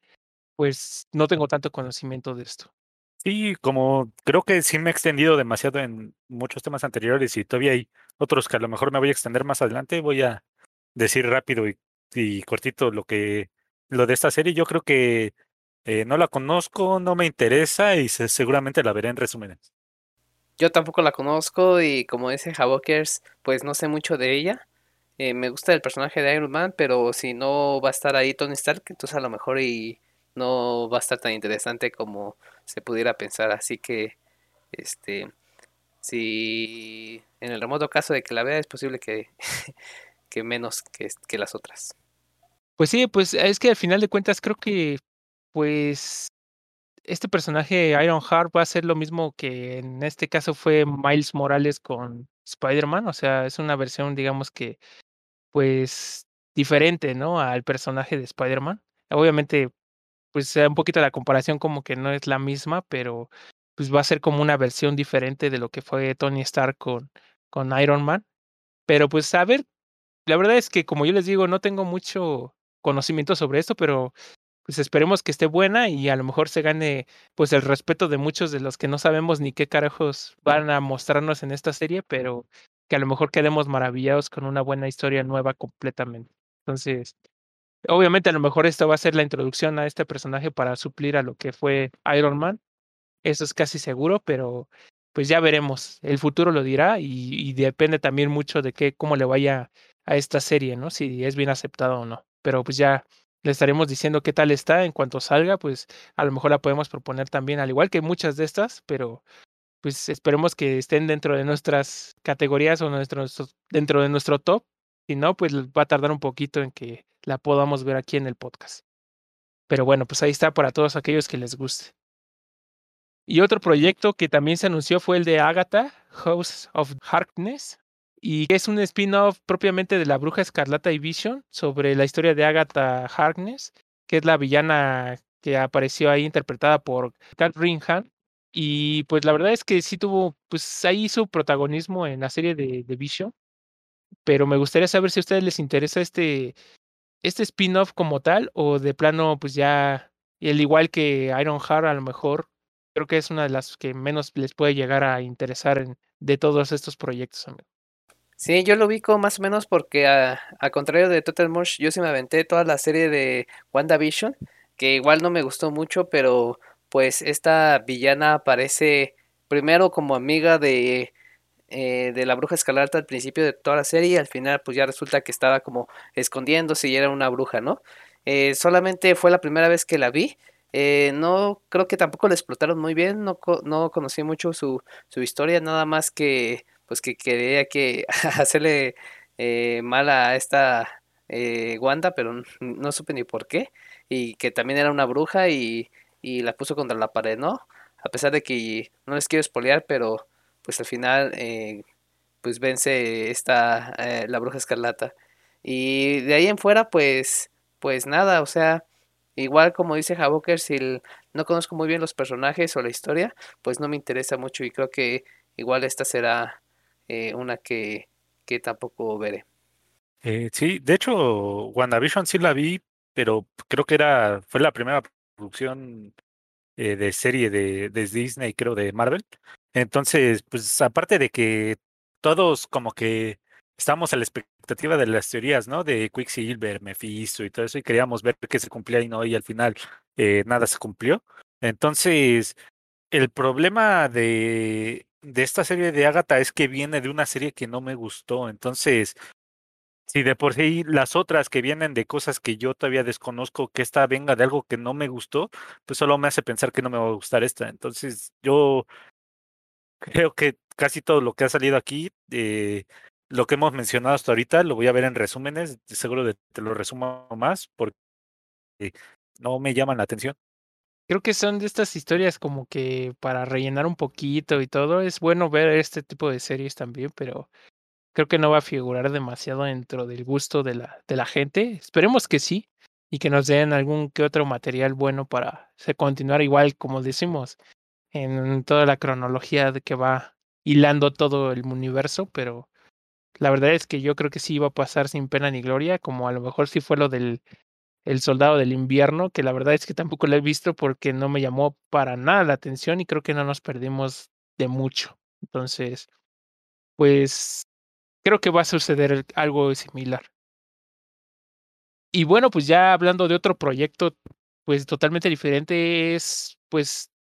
B: pues no tengo tanto conocimiento de esto.
D: Sí, como creo que sí me he extendido demasiado en muchos temas anteriores y todavía hay otros que a lo mejor me voy a extender más adelante, voy a decir rápido y, y cortito lo que lo de esta serie. Yo creo que eh, no la conozco, no me interesa y se, seguramente la veré en resúmenes.
C: Yo tampoco la conozco y como dice Havokers, pues no sé mucho de ella. Eh, me gusta el personaje de Iron Man, pero si no va a estar ahí Tony Stark, entonces a lo mejor y no va a estar tan interesante como se pudiera pensar. Así que, este, si en el remoto caso de que la vea, es posible que, que menos que, que las otras.
B: Pues sí, pues es que al final de cuentas creo que, pues, este personaje Ironheart va a ser lo mismo que en este caso fue Miles Morales con Spider-Man, o sea, es una versión, digamos que, pues, diferente, ¿no? Al personaje de Spider-Man. Obviamente, pues, un poquito la comparación como que no es la misma, pero pues va a ser como una versión diferente de lo que fue Tony Stark con, con Iron Man. Pero pues a ver, la verdad es que como yo les digo, no tengo mucho conocimiento sobre esto, pero pues esperemos que esté buena y a lo mejor se gane pues el respeto de muchos de los que no sabemos ni qué carajos van a mostrarnos en esta serie, pero que a lo mejor quedemos maravillados con una buena historia nueva completamente. Entonces, obviamente a lo mejor esto va a ser la introducción a este personaje para suplir a lo que fue Iron Man. Eso es casi seguro, pero pues ya veremos. El futuro lo dirá y, depende también mucho de qué, cómo le vaya a esta serie, ¿no? Si es bien aceptado o no. Pero pues ya le estaremos diciendo qué tal está en cuanto salga, pues a lo mejor la podemos proponer también, al igual que muchas de estas, pero pues esperemos que estén dentro de nuestras categorías o dentro de nuestro top. Si no, pues va a tardar un poquito en que la podamos ver aquí en el podcast. Pero bueno, pues ahí está para todos aquellos que les guste. Y otro proyecto que también se anunció fue el de Agatha, House of Harkness, y es un spin-off propiamente de la Bruja Escarlata y Vision sobre la historia de Agatha Harkness, que es la villana que apareció ahí interpretada por Catherine Hahn. Y pues la verdad es que sí tuvo, pues ahí su protagonismo en la serie de, de Vision. Pero me gustaría saber si a ustedes les interesa este, este spin-off como tal o de plano pues ya, el igual que Iron Heart a lo mejor, creo que es una de las que menos les puede llegar a interesar de todos estos proyectos, amigo.
C: Sí, yo lo ubico más o menos porque a, a contrario de Total Mush, yo sí me aventé toda la serie de WandaVision, que igual no me gustó mucho, pero pues esta villana aparece primero como amiga de, eh, de la bruja escarlata al principio de toda la serie y al final pues ya resulta que estaba como escondiéndose y era una bruja, ¿no? Eh, solamente fue la primera vez que la vi. Eh, no creo que tampoco la explotaron muy bien, no, no conocí mucho su, su historia, nada más que pues que quería que hacerle eh, mal a esta eh, Wanda, pero no supe ni por qué, y que también era una bruja y, y la puso contra la pared, ¿no? A pesar de que no les quiero espolear, pero pues al final eh, pues vence esta eh, la bruja escarlata. Y de ahí en fuera pues pues nada, o sea, igual como dice Havoker, si no conozco muy bien los personajes o la historia, pues no me interesa mucho y creo que igual esta será eh, una que, que tampoco veré.
D: Eh, sí, de hecho, WandaVision sí la vi, pero creo que era, fue la primera producción eh, de serie de, Disney, creo, de Marvel. Entonces, pues aparte de que todos como que estábamos a la expectativa de las teorías, ¿no? De Quicksilver, Mephisto y todo eso, y queríamos ver qué se cumplía y no, y al final eh, nada se cumplió. Entonces, el problema de, de esta serie de Agatha es que viene de una serie que no me gustó. Entonces, si de por sí las otras que vienen de cosas que yo todavía desconozco, que esta venga de algo que no me gustó, pues solo me hace pensar que no me va a gustar esta. Entonces, yo creo que casi todo lo que ha salido aquí, eh, lo que hemos mencionado hasta ahorita, lo voy a ver en resúmenes, seguro de, te lo resumo más porque no me llaman la atención.
B: Creo que son de estas historias como que para rellenar un poquito y todo. Es bueno ver este tipo de series también, pero creo que no va a figurar demasiado dentro del gusto de la, de la gente. Esperemos que sí y que nos den algún que otro material bueno para continuar igual, como decimos, en toda la cronología de que va hilando todo el universo, pero la verdad es que yo creo que sí iba a pasar sin pena ni gloria, como a lo mejor sí fue lo del el Soldado del Invierno, que la verdad es que tampoco lo he visto porque no me llamó para nada la atención y creo que no nos perdimos de mucho. Entonces, pues creo que va a suceder algo similar. Y bueno, pues ya hablando de otro proyecto, pues totalmente diferente, es pues,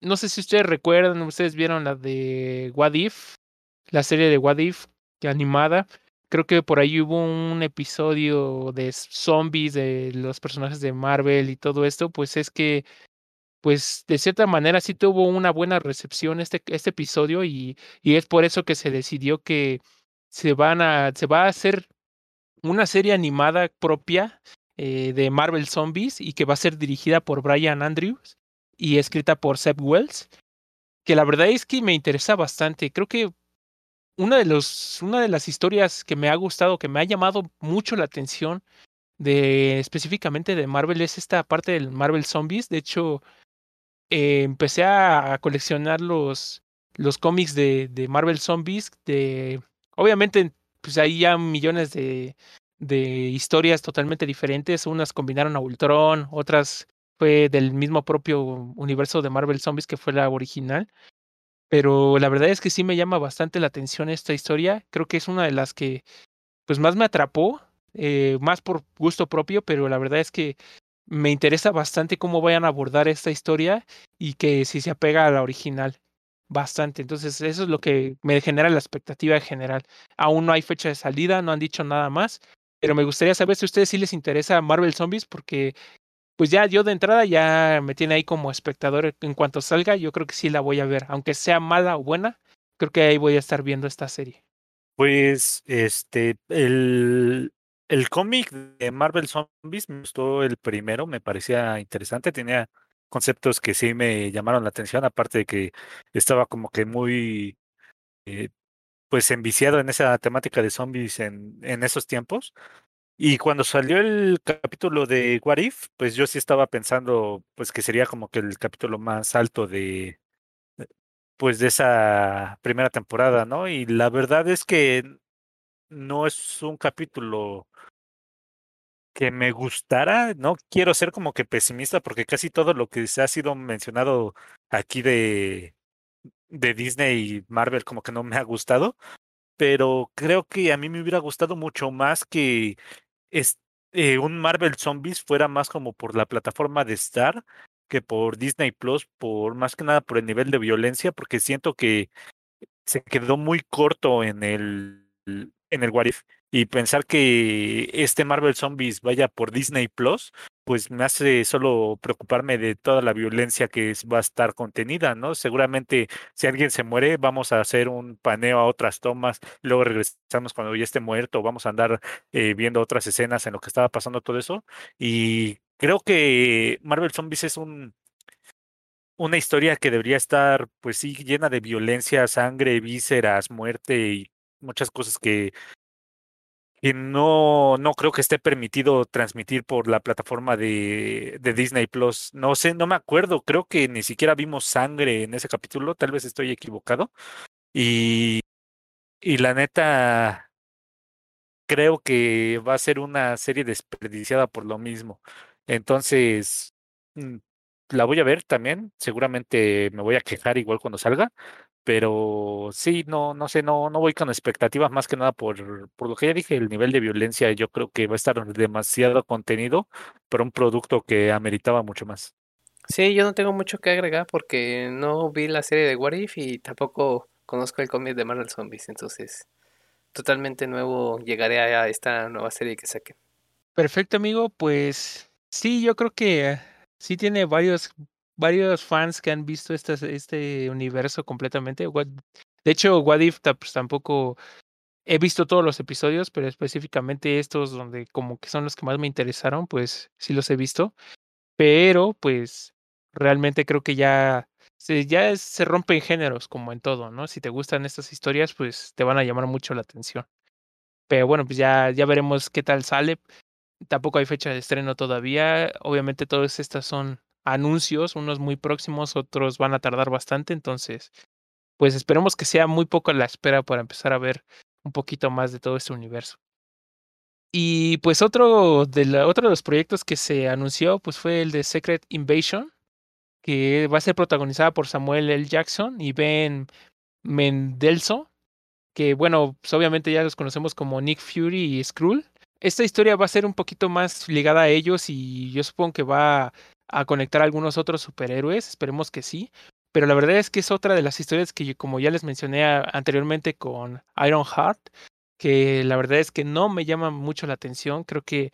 B: no sé si ustedes recuerdan, ustedes vieron la de What If, la serie de What If, animada. Creo que por ahí hubo un episodio de zombies, de los personajes de Marvel y todo esto, pues es que, pues de cierta manera sí tuvo una buena recepción este, este episodio y, y es por eso que se decidió que se van a, se va a hacer una serie animada propia eh, de Marvel Zombies y que va a ser dirigida por Brian Andrews y escrita por Seb Wells, que la verdad es que me interesa bastante. Creo que una de, los, una de las historias que me ha gustado, que me ha llamado mucho la atención de específicamente de Marvel es esta parte del Marvel Zombies. De hecho, eh, empecé a, coleccionar los, los cómics de, de, Marvel Zombies. De, obviamente, pues hay ya millones de, de historias totalmente diferentes. Unas combinaron a Ultron, otras fue del mismo propio universo de Marvel Zombies que fue la original. Pero la verdad es que sí me llama bastante la atención esta historia. Creo que es una de las que pues más me atrapó, eh, más por gusto propio, pero la verdad es que me interesa bastante cómo vayan a abordar esta historia y que si se apega a la original. Bastante. Entonces, eso es lo que me genera la expectativa en general. Aún no hay fecha de salida, no han dicho nada más, pero me gustaría saber si a ustedes sí les interesa Marvel Zombies, porque pues ya yo de entrada ya me tiene ahí como espectador. En cuanto salga, yo creo que sí la voy a ver. Aunque sea mala o buena, creo que ahí voy a estar viendo esta serie.
D: Pues, este, el, el cómic de Marvel Zombies me gustó el primero, me parecía interesante, tenía conceptos que sí me llamaron la atención, aparte de que estaba como que muy, eh, pues, enviciado en esa temática de zombies en, en esos tiempos. Y cuando salió el capítulo de What If, pues yo sí estaba pensando, pues que sería como que el capítulo más alto de, pues de esa primera temporada, ¿no? Y la verdad es que no es un capítulo que me gustara, no quiero ser como que pesimista porque casi todo lo que se ha sido mencionado aquí de, de Disney y Marvel como que no me ha gustado, pero creo que a mí me hubiera gustado mucho más que es, eh, un Marvel Zombies fuera más como por la plataforma de Star que por Disney Plus, por más que nada por el nivel de violencia, porque siento que se quedó muy corto en el en el What If. Y pensar que este Marvel Zombies vaya por Disney Plus, pues me hace solo preocuparme de toda la violencia que va a estar contenida, ¿no? Seguramente si alguien se muere, vamos a hacer un paneo a otras tomas, luego regresamos cuando ya esté muerto, vamos a andar eh, viendo otras escenas en lo que estaba pasando todo eso. Y creo que Marvel Zombies es un una historia que debería estar, pues sí, llena de violencia, sangre, vísceras, muerte y muchas cosas que y no, no creo que esté permitido transmitir por la plataforma de, de, Disney Plus. No sé, no me acuerdo. Creo que ni siquiera vimos sangre en ese capítulo. Tal vez estoy equivocado. Y, y la neta, creo que va a ser una serie desperdiciada por lo mismo. Entonces, mm, la voy a ver también. Seguramente me voy a quejar igual cuando salga pero sí, no, no sé, no, no voy con expectativas más que nada por, por lo que ya dije, el nivel de violencia yo creo que va a estar demasiado contenido para un producto que ameritaba mucho más.
C: Sí, yo no tengo mucho que agregar porque no vi la serie de What If y tampoco conozco el cómic de Marvel Zombies, entonces totalmente nuevo llegaré a esta nueva serie que saquen.
B: Perfecto, amigo, pues sí, yo creo que sí tiene varios varios fans que han visto este, este universo completamente. De hecho, What pues, tampoco he visto todos los episodios, pero específicamente estos donde como que son los que más me interesaron, pues sí los he visto. Pero pues realmente creo que ya se, ya se rompen géneros como en todo, ¿no? Si te gustan estas historias, pues te van a llamar mucho la atención. Pero bueno, pues ya, ya veremos qué tal sale. Tampoco hay fecha de estreno todavía. Obviamente todas estas son anuncios, unos muy próximos, otros van a tardar bastante, entonces pues esperemos que sea muy poco la espera para empezar a ver un poquito más de todo este universo. Y pues otro de, la, otro de los proyectos que se anunció pues fue el de Secret Invasion, que va a ser protagonizada por Samuel L. Jackson y Ben Mendelso, que bueno, pues obviamente ya los conocemos como Nick Fury y Skrull. Esta historia va a ser un poquito más ligada a ellos y yo supongo que va a conectar a algunos otros superhéroes, esperemos que sí. Pero la verdad es que es otra de las historias que, como ya les mencioné anteriormente con Iron Heart, que la verdad es que no me llama mucho la atención. Creo que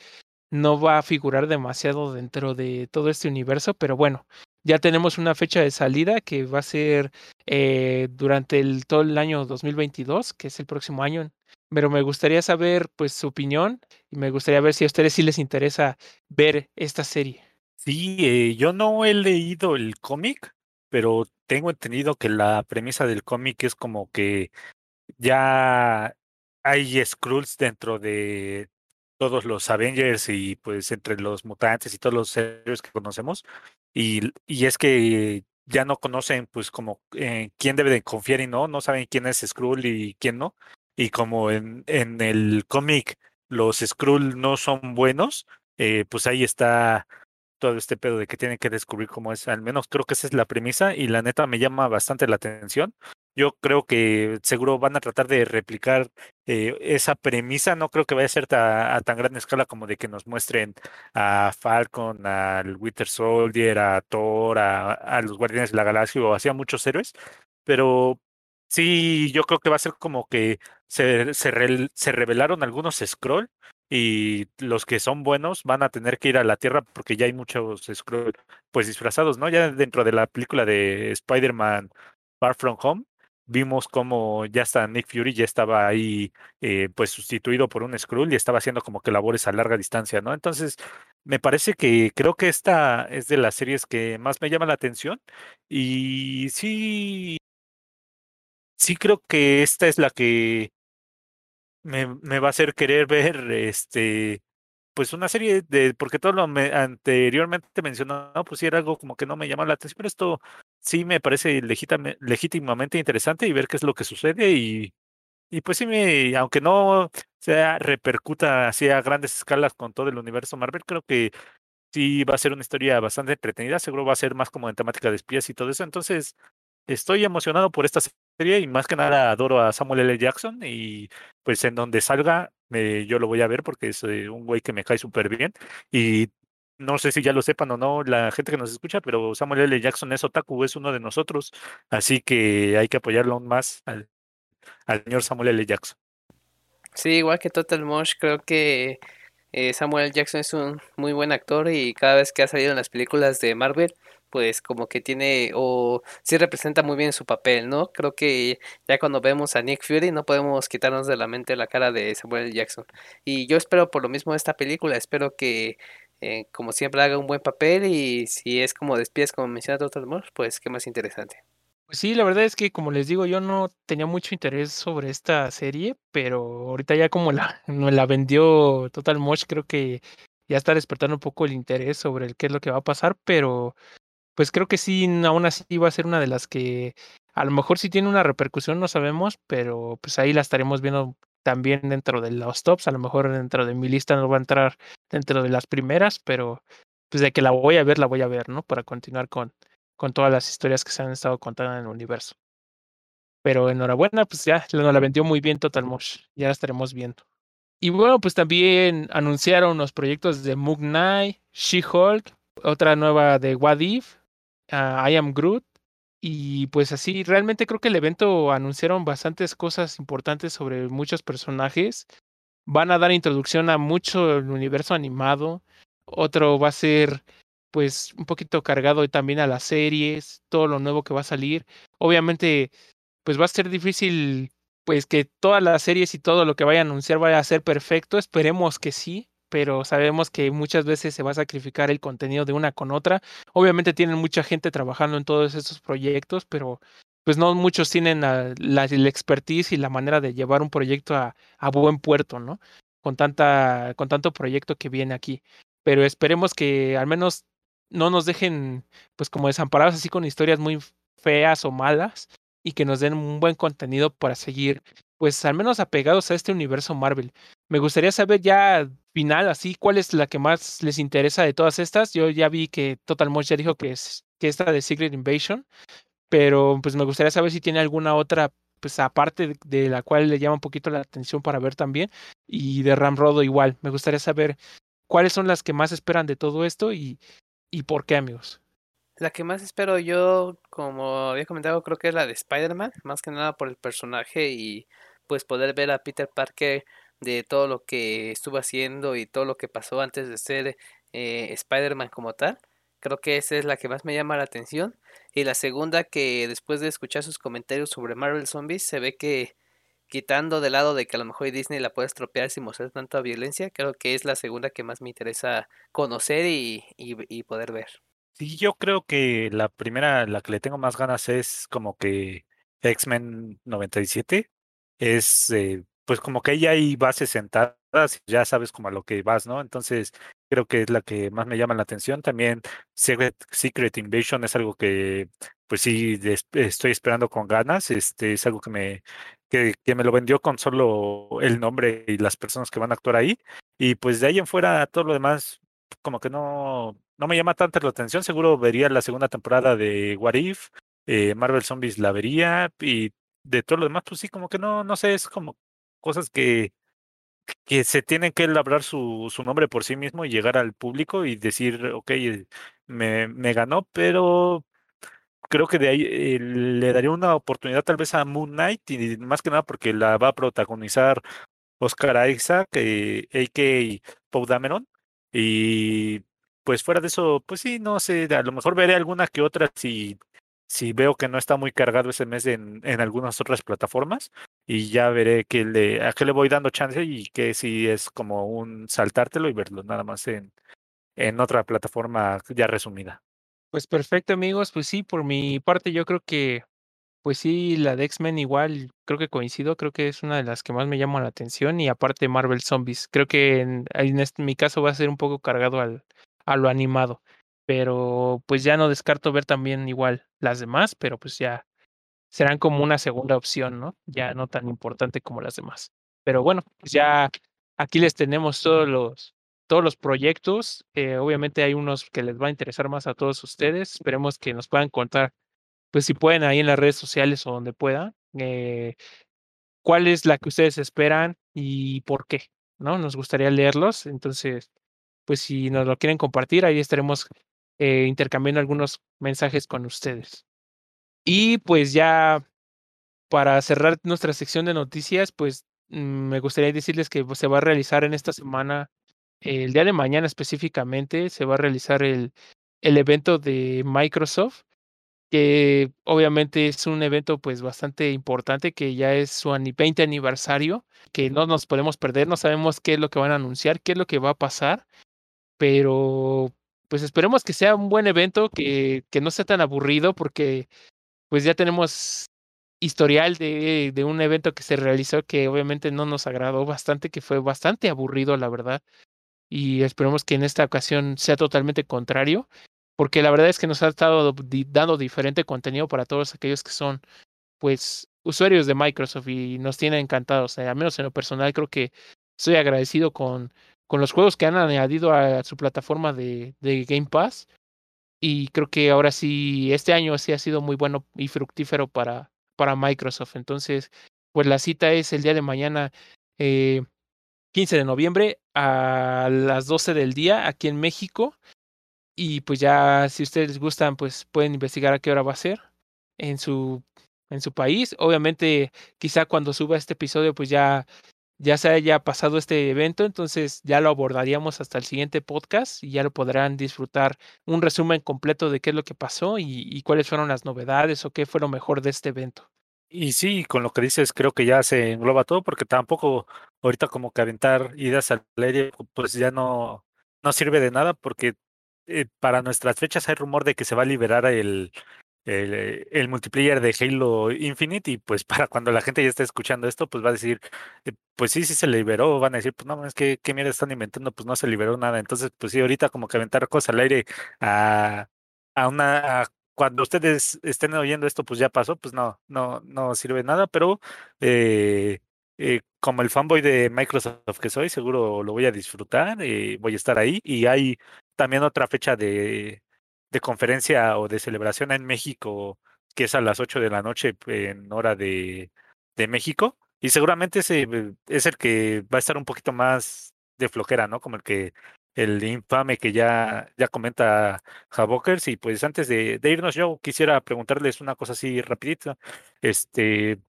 B: no va a figurar demasiado dentro de todo este universo, pero bueno, ya tenemos una fecha de salida que va a ser eh, durante el, todo el año 2022, que es el próximo año. Pero me gustaría saber pues su opinión y me gustaría ver si a ustedes sí les interesa ver esta serie.
D: Sí, eh, yo no he leído el cómic, pero tengo entendido que la premisa del cómic es como que ya hay Skrulls dentro de todos los Avengers y pues entre los mutantes y todos los héroes que conocemos. Y, y es que ya no conocen pues como eh, quién debe de confiar y no, no saben quién es Skrull y quién no. Y como en, en el cómic los Skrull no son buenos, eh, pues ahí está todo este pedo de que tienen que descubrir cómo es. Al menos creo que esa es la premisa y la neta me llama bastante la atención. Yo creo que seguro van a tratar de replicar eh, esa premisa. No creo que vaya a ser a tan gran escala como de que nos muestren a Falcon, al Winter Soldier, a Thor, a, los Guardianes de la Galaxia o así a muchos héroes. Pero sí, yo creo que va a ser como que se, se, revelaron algunos Scroll y los que son buenos van a tener que ir a la Tierra porque ya hay muchos Skrull pues disfrazados, ¿no? Ya dentro de la película de Spider-Man Far From Home vimos como ya está Nick Fury ya estaba ahí eh, pues sustituido por un Skrull y estaba haciendo como que labores a larga distancia, ¿no? Entonces me parece que creo que esta es de las series que más me llama la atención y sí sí creo que esta es la que me, me va a hacer querer ver este pues una serie de, porque todo lo anteriormente mencionado, pues sí era algo como que no me llama la atención, pero esto sí me parece legítimamente interesante y ver qué es lo que sucede y, y pues sí me, aunque no sea repercuta así a grandes escalas con todo el universo Marvel, creo que sí va a ser una historia bastante entretenida, seguro va a ser más como en temática de espías y todo eso, entonces estoy emocionado por esta y más que nada adoro a Samuel L. Jackson y pues en donde salga yo lo voy a ver porque es eh, un güey que me cae súper bien y no sé si ya lo sepan o no la gente que nos escucha, pero Samuel L. Jackson es otaku, es uno de nosotros, así que hay que apoyarlo aún más al, al señor Samuel L. Jackson.
C: Sí, igual que Total Mosh, creo que eh, Samuel Jackson es un muy buen actor y cada vez que ha salido en las películas de Marvel, pues como que tiene o sí representa muy bien su papel, ¿no? Creo que ya cuando vemos a Nick Fury no podemos quitarnos de la mente la cara de Samuel Jackson. Y yo espero por lo mismo esta película, espero que eh, como siempre haga un buen papel y si es como despides como menciona Total Mosh, pues qué más interesante.
B: Pues sí, la verdad es que como les digo, yo no tenía mucho interés sobre esta serie, pero ahorita ya como la, la vendió Total Mosh, creo que ya está despertando un poco el interés sobre el qué es lo que va a pasar, pero pues creo que sí, aún así va a ser una de las que a lo mejor sí tiene una repercusión, no sabemos, pero pues ahí la estaremos viendo también dentro de los tops, a lo mejor dentro de mi lista no va a entrar dentro de las primeras, pero pues de que la voy a ver, la voy a ver, ¿no? Para continuar con, con todas las historias que se han estado contando en el universo. Pero enhorabuena, pues ya nos la vendió muy bien Total Mosh, ya la estaremos viendo. Y bueno, pues también anunciaron los proyectos de Moon Knight, She-Hulk, otra nueva de What If, I Am Groot. Y pues así, realmente creo que el evento anunciaron bastantes cosas importantes sobre muchos personajes. Van a dar introducción a mucho el universo animado. Otro va a ser pues un poquito cargado también a las series, todo lo nuevo que va a salir. Obviamente pues va a ser difícil pues que todas las series y todo lo que vaya a anunciar vaya a ser perfecto. Esperemos que sí, pero sabemos que muchas veces se va a sacrificar el contenido de una con otra. Obviamente tienen mucha gente trabajando en todos estos proyectos, pero pues no muchos tienen la, expertise y la manera de llevar un proyecto a, a, buen puerto, ¿no? Con tanta, con tanto proyecto que viene aquí. Pero esperemos que al menos no nos dejen, pues como desamparados así con historias muy feas o malas y que nos den un buen contenido para seguir, pues al menos apegados a este universo Marvel. Me gustaría saber ya final, así, cuál es la que más les interesa de todas estas. Yo ya vi que Total Mosh ya dijo que es que esta de Secret Invasion, pero pues me gustaría saber si tiene alguna otra, pues aparte de la cual le llama un poquito la atención para ver también, y de Ramrodo igual. Me gustaría saber cuáles son las que más esperan de todo esto y, y por qué, amigos.
C: La que más espero yo, como había comentado, creo que es la de Spider-Man, más que nada por el personaje y pues poder ver a Peter Parker de todo lo que estuvo haciendo y todo lo que pasó antes de ser eh, Spider-Man como tal. Creo que esa es la que más me llama la atención. Y la segunda que después de escuchar sus comentarios sobre Marvel Zombies se ve que quitando de lado de que a lo mejor Disney la puede estropear sin mostrar tanta violencia, creo que es la segunda que más me interesa conocer y, y, poder ver.
D: Sí, yo creo que la primera, la que le tengo más ganas es como que X-Men 97. Es eh, pues como que ya hay bases sentadas, ya sabes como a lo que vas, ¿no? Entonces creo que es la que más me llama la atención. También Secret, Secret Invasion es algo que pues sí estoy esperando con ganas. Este es algo que me que, que, me lo vendió con solo el nombre y las personas que van a actuar ahí. Y pues de ahí en fuera todo lo demás como que no, no me llama tanta la atención. Seguro vería la segunda temporada de What If. Eh, Marvel Zombies la vería y de todo lo demás, pues sí, como que no, no sé, es como cosas que, que se tienen que labrar su, su nombre por sí mismo y llegar al público y decir, ok, me, me ganó, pero creo que de ahí eh, le daría una oportunidad tal vez a Moon Knight y más que nada porque la va a protagonizar Oscar Isaac, eh, a.k.a. Paul Dameron. Y pues fuera de eso, pues sí, no sé, a lo mejor veré alguna que otra si si veo que no está muy cargado ese mes en, en algunas otras plataformas y ya veré que le, a qué le voy dando chance y que si es como un saltártelo y verlo nada más en, en otra plataforma ya resumida.
B: Pues perfecto amigos, pues sí, por mi parte yo creo que, pues sí, la de X-Men igual, creo que coincido, creo que es una de las que más me llama la atención y aparte Marvel Zombies, creo que en, en este, mi caso va a ser un poco cargado al, a lo animado pero pues ya no descarto ver también igual las demás, pero pues ya serán como una segunda opción, ¿no? Ya no tan importante como las demás. Pero bueno, pues ya aquí les tenemos todos los todos los proyectos. Eh, obviamente hay unos que les va a interesar más a todos ustedes. Esperemos que nos puedan contar, pues si pueden ahí en las redes sociales o donde puedan, eh, cuál es la que ustedes esperan y por qué, ¿no? Nos gustaría leerlos. Entonces, pues si nos lo quieren compartir, ahí estaremos eh, algunos mensajes con ustedes. Y pues ya para cerrar nuestra sección de noticias, pues mm, me gustaría decirles que se va a realizar en esta semana, el día de mañana específicamente, se va a realizar el, el evento de Microsoft, que obviamente es un evento pues bastante importante, que ya es su 20 aniversario, que no nos podemos perder, no sabemos qué es lo que van a anunciar, qué es lo que va a pasar, pero pues esperemos que sea un buen evento, que, que no sea tan aburrido, porque pues ya tenemos historial de, de un evento que se realizó que obviamente no nos agradó bastante, que fue bastante aburrido, la verdad. Y esperemos que en esta ocasión sea totalmente contrario, porque la verdad es que nos ha estado dando diferente contenido para todos aquellos que son, pues, usuarios de Microsoft y nos tiene encantados. al menos en lo personal creo que estoy agradecido con con los juegos que han añadido a su plataforma de, de Game Pass. Y creo que ahora sí, este año sí ha sido muy bueno y fructífero para, para Microsoft. Entonces, pues la cita es el día de mañana, eh, 15 de noviembre, a las 12 del día, aquí en México. Y pues ya, si ustedes gustan, pues pueden investigar a qué hora va a ser en su, en su país. Obviamente, quizá cuando suba este episodio, pues ya ya se haya pasado este evento, entonces ya lo abordaríamos hasta el siguiente podcast y ya lo podrán disfrutar un resumen completo de qué es lo que pasó y, cuáles fueron las novedades o qué fue lo mejor de este evento.
D: Y sí, con lo que dices, creo que ya se engloba todo, porque tampoco ahorita como que aventar ideas al aire, pues ya no, no sirve de nada, porque eh, para nuestras fechas hay rumor de que se va a liberar el, el, eh, el, multiplayer de Halo Infinite y pues para cuando la gente ya esté escuchando esto, pues va a decir, eh, pues sí, sí se liberó, van a decir, pues no, es que qué mierda están inventando, pues no se liberó nada. Entonces, pues sí, ahorita como que aventar cosas al aire a, a una... Cuando ustedes estén oyendo esto, pues ya pasó, pues no, no, no sirve nada, pero eh, como el fanboy de Microsoft que soy, seguro lo voy a disfrutar, eh, voy a estar ahí y hay también otra fecha de, de conferencia o de celebración en México, que es a las 8 de la noche en hora de, de México. Y seguramente ese eh, es el que va a estar un poquito más de flojera, ¿no? Como el que el infame que ya, ya comenta Javokers. Y pues antes de, de, irnos, yo quisiera preguntarles una cosa así rapidita. Este,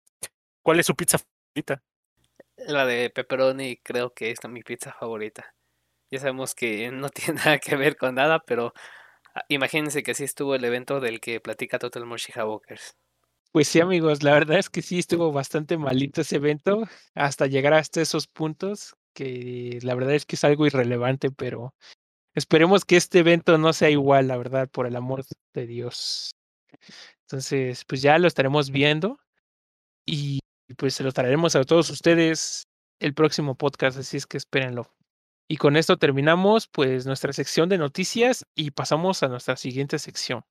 D: ¿cuál es su pizza favorita?
C: La de pepperoni creo que es mi pizza favorita. Ya sabemos que no tiene nada que ver con nada, pero imagínense que así estuvo el evento del que platica Total Moshi Walkers.
B: Pues sí, amigos, la verdad es que sí estuvo bastante malito ese evento hasta llegar hasta esos puntos, que la verdad es que es algo irrelevante, pero esperemos que este evento no sea igual, la verdad, por el amor de Dios. Entonces, pues ya lo estaremos viendo y pues se lo traeremos a todos ustedes el próximo podcast, así es que espérenlo. Y con esto terminamos pues nuestra sección de noticias y pasamos a nuestra siguiente sección.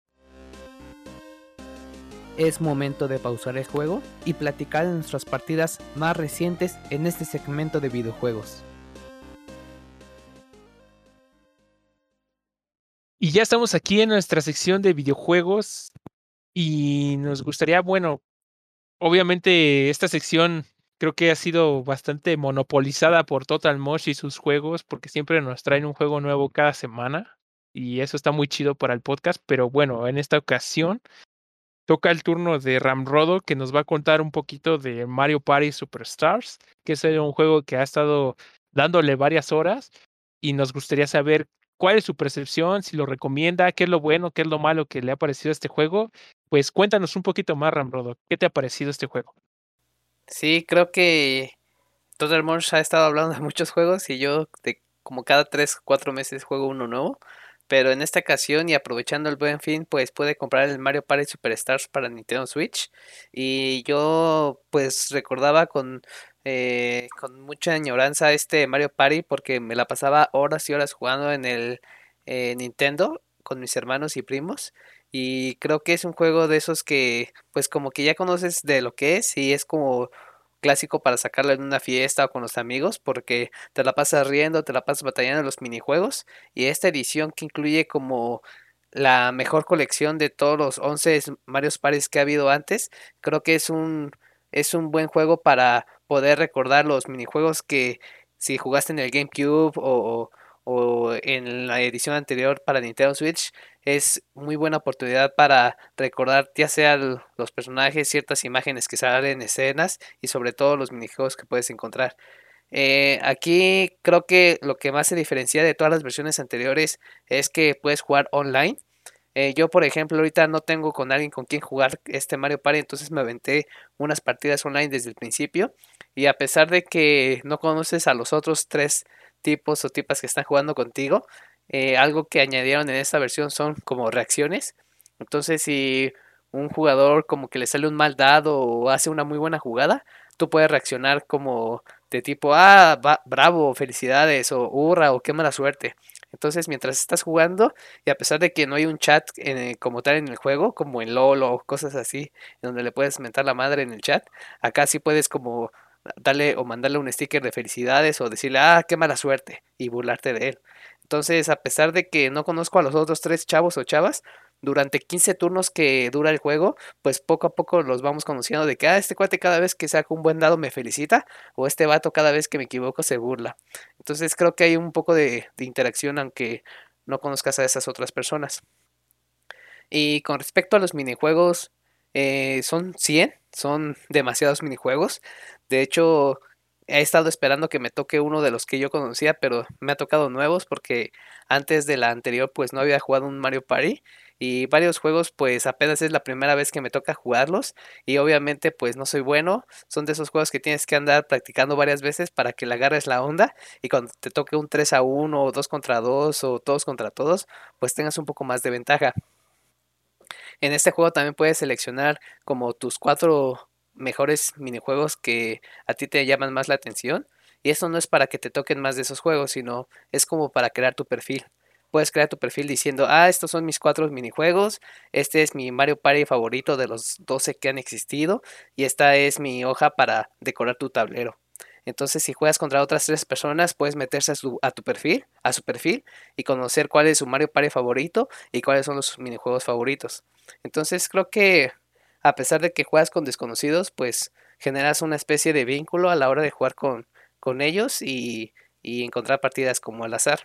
C: Es momento de pausar el juego y platicar de nuestras partidas más recientes en este segmento de videojuegos.
B: Y ya estamos aquí en nuestra sección de videojuegos y nos gustaría, bueno, obviamente esta sección creo que ha sido bastante monopolizada por Total Mosh y sus juegos, porque siempre nos traen un juego nuevo cada semana. Y eso está muy chido para el podcast. Pero bueno, en esta ocasión toca el turno de Ramrodo, que nos va a contar un poquito de Mario Party Superstars, que es un juego que ha estado dándole varias horas. Y nos gustaría saber cuál es su percepción, si lo recomienda, qué es lo bueno, qué es lo malo que le ha parecido este juego. Pues cuéntanos un poquito más, Ramrodo, ¿qué te ha parecido este juego?
C: Sí, creo que Total Monch ha estado hablando de muchos juegos y yo de como cada 3 4 meses juego uno nuevo. Pero en esta ocasión y aprovechando el buen fin, pues puede comprar el Mario Party Superstars para Nintendo Switch. Y yo pues recordaba con, eh, con mucha añoranza este Mario Party porque me la pasaba horas y horas jugando en el eh, Nintendo con mis hermanos y primos. Y creo que es un juego de esos que, pues como que ya conoces de lo que es y es como clásico para sacarlo en una fiesta o con los amigos porque te la pasas riendo, te la pasas batallando en los minijuegos y esta edición que incluye como la mejor colección de todos los 11 Mario Paris que ha habido antes, creo que es un es un buen juego para poder recordar los minijuegos que si jugaste en el GameCube o, o en la edición anterior para Nintendo Switch es muy buena oportunidad para recordar ya sea los personajes, ciertas imágenes que salen en escenas y sobre todo los minijuegos que puedes encontrar. Eh, aquí creo que lo que más se diferencia de todas las versiones anteriores es que puedes jugar online. Eh, yo, por ejemplo, ahorita no tengo con alguien con quien jugar este Mario Party, entonces me aventé unas partidas online desde el principio. Y a pesar de que no conoces a los otros tres tipos o tipas que están jugando contigo, eh, algo que añadieron en esta versión son como reacciones. Entonces, si un jugador como que le sale un mal dado o hace una muy buena jugada, tú puedes reaccionar como de tipo, ah, bravo, felicidades, o hurra, o qué mala suerte. Entonces, mientras estás jugando, y a pesar de que no hay un chat como tal en el juego, como en LOL o cosas así, donde le puedes mentar la madre en el chat, acá sí puedes como darle o mandarle un sticker de felicidades o decirle, ah, qué mala suerte, y burlarte de él. Entonces, a pesar de que no conozco a los otros tres chavos o chavas, durante 15 turnos que dura el juego, pues poco a poco los vamos conociendo de que, ah, este cuate cada vez que saca un buen dado me felicita, o este vato cada vez que me equivoco se burla. Entonces creo que hay un poco de, interacción aunque no conozcas a esas otras personas. Y con respecto a los minijuegos, eh, son 100, son demasiados minijuegos. De hecho, he estado esperando que me toque uno de los que yo conocía, pero me ha tocado nuevos porque antes de la anterior pues no había jugado un Mario Party y varios juegos pues apenas es la primera vez que me toca jugarlos y obviamente pues no soy bueno, son de esos juegos que tienes que andar practicando varias veces para que le agarres la onda y cuando te toque un 3 a 1 o 2 contra 2 o todos contra todos pues tengas un poco más de ventaja. En este juego también puedes seleccionar como tus cuatro mejores minijuegos que a ti te llaman más la atención. Y eso no es para que te toquen más de esos juegos, sino es como para crear tu perfil. Puedes crear tu perfil diciendo, ah, estos son mis cuatro minijuegos, este es mi Mario Party favorito de los 12 que han existido y esta es mi hoja para decorar tu tablero. Entonces, si juegas contra otras tres personas, puedes meterse a, tu perfil, a su perfil y conocer cuál es su Mario Party favorito y cuáles son los minijuegos favoritos. Entonces, creo que a pesar de que juegas con desconocidos, pues generas una especie de vínculo a la hora de jugar con, con ellos y, y encontrar partidas como al azar.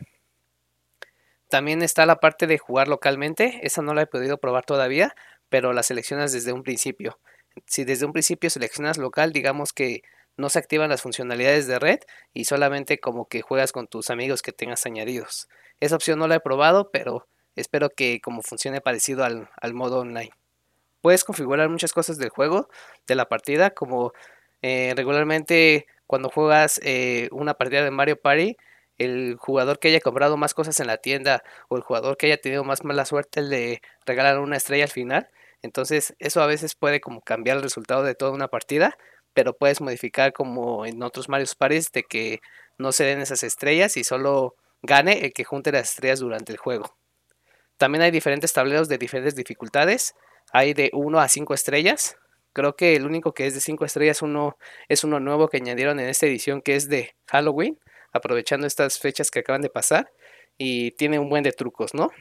C: También está la parte de jugar localmente, esa no la he podido probar todavía, pero la seleccionas desde un principio. Si desde un principio seleccionas local, digamos que no se activan las funcionalidades de red y solamente como que juegas con tus amigos que tengas añadidos. Esa opción no la he probado, pero espero que como funcione parecido al, modo online. Puedes configurar muchas cosas del juego, de la partida, como eh, regularmente cuando juegas eh, una partida de Mario Party, el jugador que haya comprado más cosas en la tienda o el jugador que haya tenido más mala suerte le regalan una estrella al final. Entonces eso a veces puede como cambiar el resultado de toda una partida pero puedes modificar como en otros Mario Paris de que no se den esas estrellas y solo gane el que junte las estrellas durante el juego. También hay diferentes tableros de diferentes dificultades. Hay de 1 a 5 estrellas. Creo que el único que es de 5 estrellas uno, es uno nuevo que añadieron en esta edición que es de Halloween, aprovechando estas fechas que acaban de pasar. Y tiene un buen de trucos, ¿no?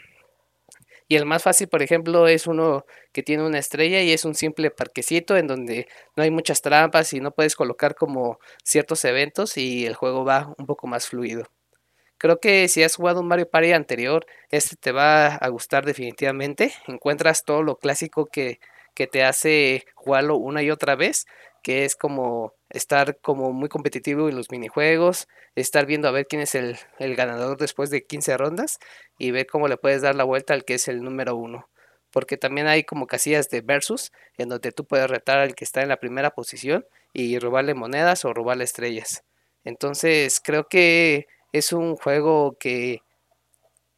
C: Y el más fácil, por ejemplo, es uno que tiene una estrella y es un simple parquecito en donde no hay muchas trampas y no puedes colocar como ciertos eventos y el juego va un poco más fluido. Creo que si has jugado un Mario Party anterior, este te va a gustar definitivamente. Encuentras todo lo clásico que, que te hace jugarlo una y otra vez, que es como estar como muy competitivo en los minijuegos, estar viendo a ver quién es el, ganador después de 15 rondas y ver cómo le puedes dar la vuelta al que es el número uno. Porque también hay como casillas de versus en donde tú puedes retar al que está en la primera posición y robarle monedas o robarle estrellas. Entonces creo que es un juego que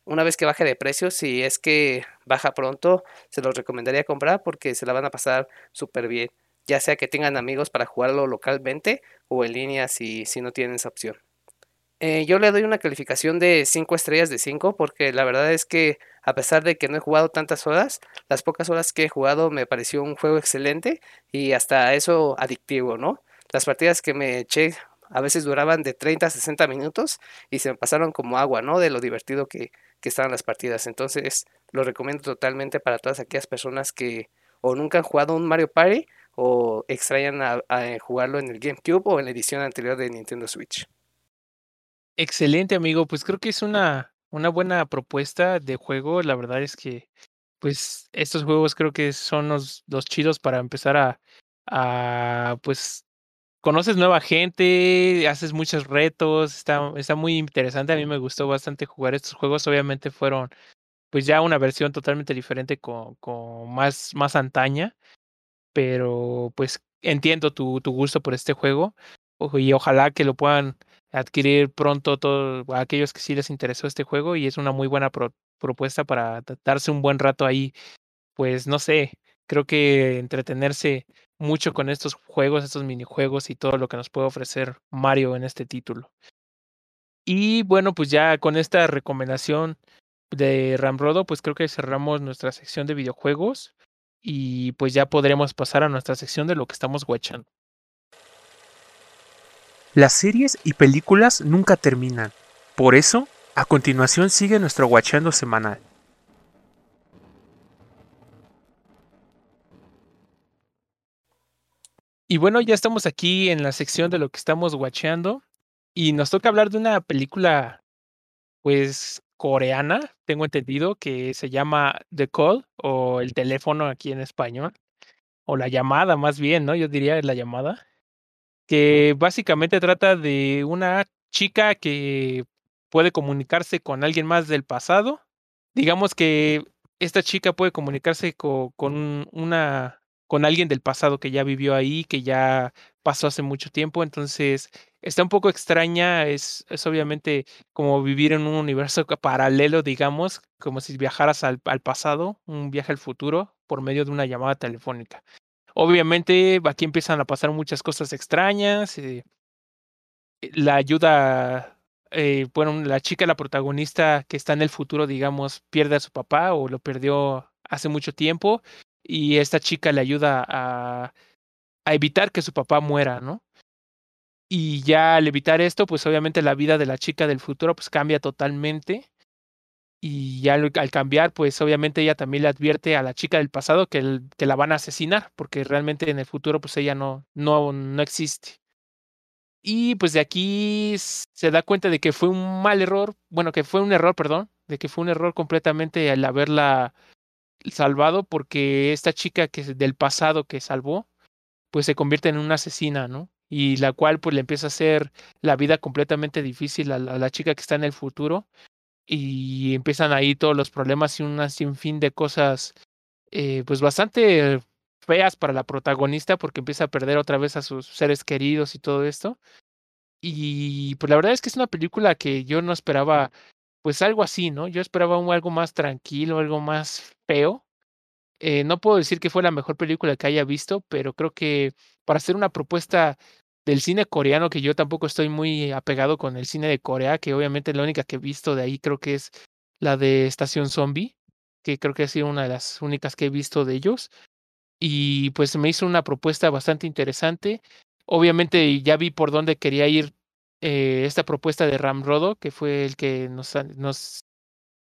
C: una vez que baje de precio, si es que baja pronto, se los recomendaría comprar porque se la van a pasar súper bien ya sea que tengan amigos para jugarlo localmente o en línea si, si no tienen esa opción. Eh, yo le doy una calificación de 5 estrellas de 5 porque la verdad es que a pesar de que no he jugado tantas horas, las pocas horas que he jugado me pareció un juego excelente y hasta eso adictivo, ¿no? Las partidas que me eché a veces duraban de 30 a 60 minutos y se me pasaron como agua, ¿no? De lo divertido que, que estaban las partidas. Entonces lo recomiendo totalmente para todas aquellas personas que o nunca han jugado un Mario Party o extrañan a, jugarlo en el GameCube o en la edición anterior de Nintendo Switch.
B: Excelente, amigo. Pues creo que es una, una buena propuesta de juego. La verdad es que, pues, estos juegos creo que son los, los chidos para empezar a, a, pues, conoces nueva gente, haces muchos retos, está, está muy interesante. A mí me gustó bastante jugar estos juegos. Obviamente fueron, pues, ya una versión totalmente diferente con, con más, más antaña pero pues entiendo tu, tu gusto por este juego y ojalá que lo puedan adquirir pronto todos aquellos que sí les interesó este juego y es una muy buena propuesta para darse un buen rato ahí. Pues no sé, creo que entretenerse mucho con estos juegos, estos minijuegos y todo lo que nos puede ofrecer Mario en este título. Y bueno, pues ya con esta recomendación de Ramrodo, pues creo que cerramos nuestra sección de videojuegos y pues ya podremos pasar a nuestra sección de lo que estamos watchando. Las series y películas nunca terminan. Por eso, a continuación sigue nuestro watchando semanal. Y bueno, ya estamos aquí en la sección de lo que estamos watchando y nos toca hablar de una película pues coreana, tengo entendido, que se llama The Call o el teléfono aquí en español, o la llamada más bien, ¿no? Yo diría la llamada, que básicamente trata de una chica que puede comunicarse con alguien más del pasado. Digamos que esta chica puede comunicarse co- con, una con alguien del pasado que ya vivió ahí, que ya pasó hace mucho tiempo, entonces está un poco extraña, es, obviamente como vivir en un universo paralelo, digamos, como si viajaras al, al pasado, un viaje al futuro por medio de una llamada telefónica. Obviamente aquí empiezan a pasar muchas cosas extrañas, eh, la ayuda, eh, bueno, la chica, la protagonista que está en el futuro, digamos, pierde a su papá o lo perdió hace mucho tiempo y esta chica le ayuda a, a evitar que su papá muera, ¿no? Y ya al evitar esto, pues obviamente la vida de la chica del futuro pues cambia totalmente. Y ya al, cambiar, pues obviamente ella también le advierte a la chica del pasado que, que la van a asesinar, porque realmente en el futuro pues ella no, no, no existe. Y pues de aquí se da cuenta de que fue un mal error, bueno, que fue un error, perdón, de que fue un error completamente al haberla salvado, porque esta chica que del pasado que salvó, pues se convierte en una asesina, ¿no? Y la cual pues le empieza a hacer la vida completamente difícil a la, a la chica que está en el futuro y empiezan ahí todos los problemas y un sinfín de cosas eh, pues bastante feas para la protagonista porque empieza a perder otra vez a sus seres queridos y todo esto. Y pues la verdad es que es una película que yo no esperaba pues algo así, ¿no? Yo esperaba algo más tranquilo, algo más feo. Eh, no puedo decir que fue la mejor película que haya visto, pero creo que para hacer una propuesta del cine coreano, que yo tampoco estoy muy apegado con el cine de Corea, que obviamente la única que he visto de ahí creo que es la de Estación Zombie, que creo que ha sido una de las únicas que he visto de ellos. Y pues me hizo una propuesta bastante interesante. Obviamente ya vi por dónde quería ir eh, esta propuesta de Ram Rodo, que fue el que nos,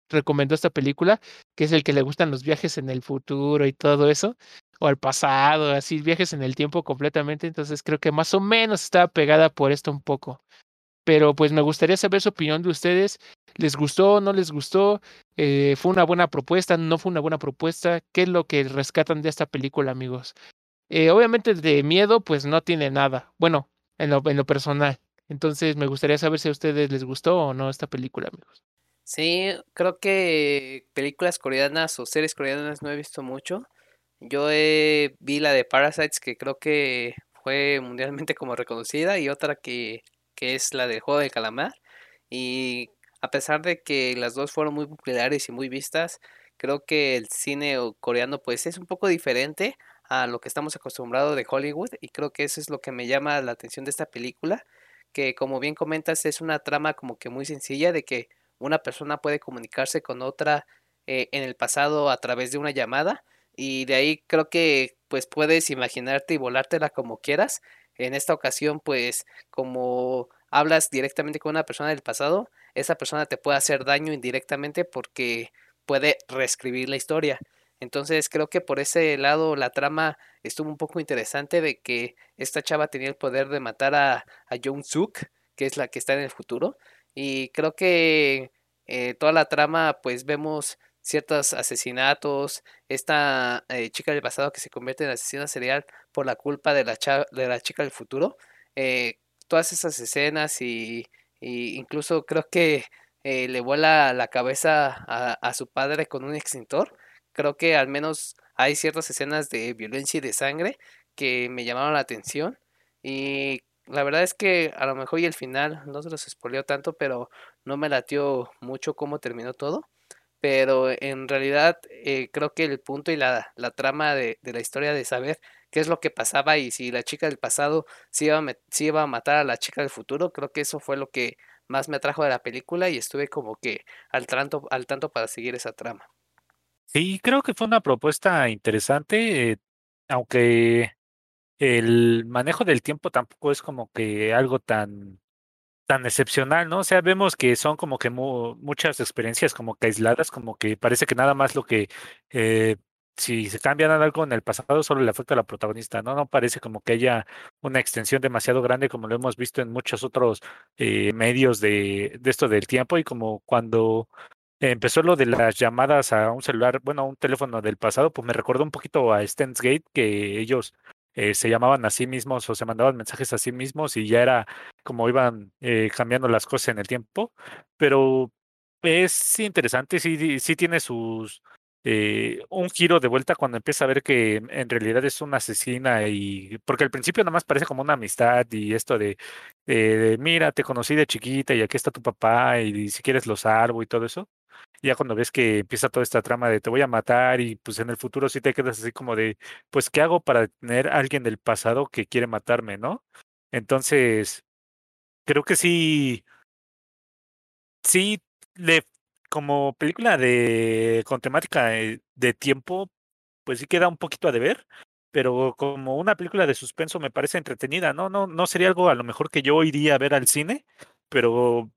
B: recomendó esta película, que es el que le gustan los viajes en el futuro y todo eso, o al pasado, así viajes en el tiempo completamente. Entonces creo que más o menos estaba pegada por esto un poco. Pero pues me gustaría saber su opinión de ustedes. ¿Les gustó? ¿No les gustó? Eh, ¿Fue una buena propuesta? ¿No fue una buena propuesta? ¿Qué es lo que rescatan de esta película, amigos? Eh, obviamente de miedo, pues no tiene nada. Bueno, en lo personal. Entonces me gustaría saber si a ustedes les gustó o no esta película, amigos.
C: Sí, creo que películas coreanas o series coreanas no he visto mucho. Yo eh, vi la de Parasites que creo que fue mundialmente como reconocida y otra que, que es la del juego del calamar. Y a pesar de que las dos fueron muy populares y muy vistas, creo que el cine coreano pues es un poco diferente a lo que estamos acostumbrados de Hollywood y creo que eso es lo que me llama la atención de esta película, que como bien comentas es una trama como que muy sencilla de que una persona puede comunicarse con otra eh, en el pasado a través de una llamada y de ahí creo que pues puedes imaginarte y volártela como quieras. En esta ocasión pues como hablas directamente con una persona del pasado, esa persona te puede hacer daño indirectamente porque puede reescribir la historia. Entonces creo que por ese lado la trama estuvo un poco interesante de que esta chava tenía el poder de matar a, a Jung Suk, que es la que está en el futuro. Y creo que eh, toda la trama pues vemos ciertos asesinatos, esta eh, chica del pasado que se convierte en asesina serial por la culpa de la, de la chica del futuro. eh, todas esas escenas y, y incluso creo que le vuela la cabeza a su padre con un extintor. Creo que al menos hay ciertas escenas de violencia y de sangre que me llamaron la atención. Y la verdad es que a lo mejor y el final no se los spoileó tanto, pero no me latió mucho cómo terminó todo. Pero en realidad eh, creo que el punto y la, la trama de, de la historia de saber qué es lo que pasaba y si la chica del pasado sí iba, a iba a matar a la chica del futuro, creo que eso fue lo que más me atrajo de la película y estuve como que al tanto, al tanto para seguir esa trama.
D: Sí, creo que fue una propuesta interesante, eh, aunque el manejo del tiempo tampoco es como que algo tan tan excepcional, ¿no? O sea, vemos que son como que mu- muchas experiencias como que aisladas, como que parece que nada más lo que eh, si se cambian algo en el pasado solo le afecta a la protagonista, ¿no? No parece como que haya una extensión demasiado grande como lo hemos visto en muchos otros eh, medios de esto del tiempo y como cuando empezó lo de las llamadas a un celular, bueno, a un teléfono del pasado, pues me recordó un poquito a Steins Gate, que ellos eh, se llamaban a sí mismos o se mandaban mensajes a sí mismos y ya era como iban eh, cambiando las cosas en el tiempo. Pero es interesante, sí, sí tiene sus, eh, un giro de vuelta cuando empieza a ver que en realidad es una asesina y porque al principio nada más parece como una amistad y esto de, de, mira, te conocí de chiquita y aquí está tu papá y, si quieres lo salvo y todo eso. Ya cuando ves que empieza toda esta trama de te voy a matar y pues en el futuro sí te quedas así como de, pues ¿qué hago para tener a alguien del pasado que quiere matarme, no? Entonces, creo que sí, sí le como película de con temática de, de tiempo, pues sí queda un poquito a deber, pero como una película de suspenso me parece entretenida, ¿no? No, no sería algo a lo mejor que yo iría a ver al cine, pero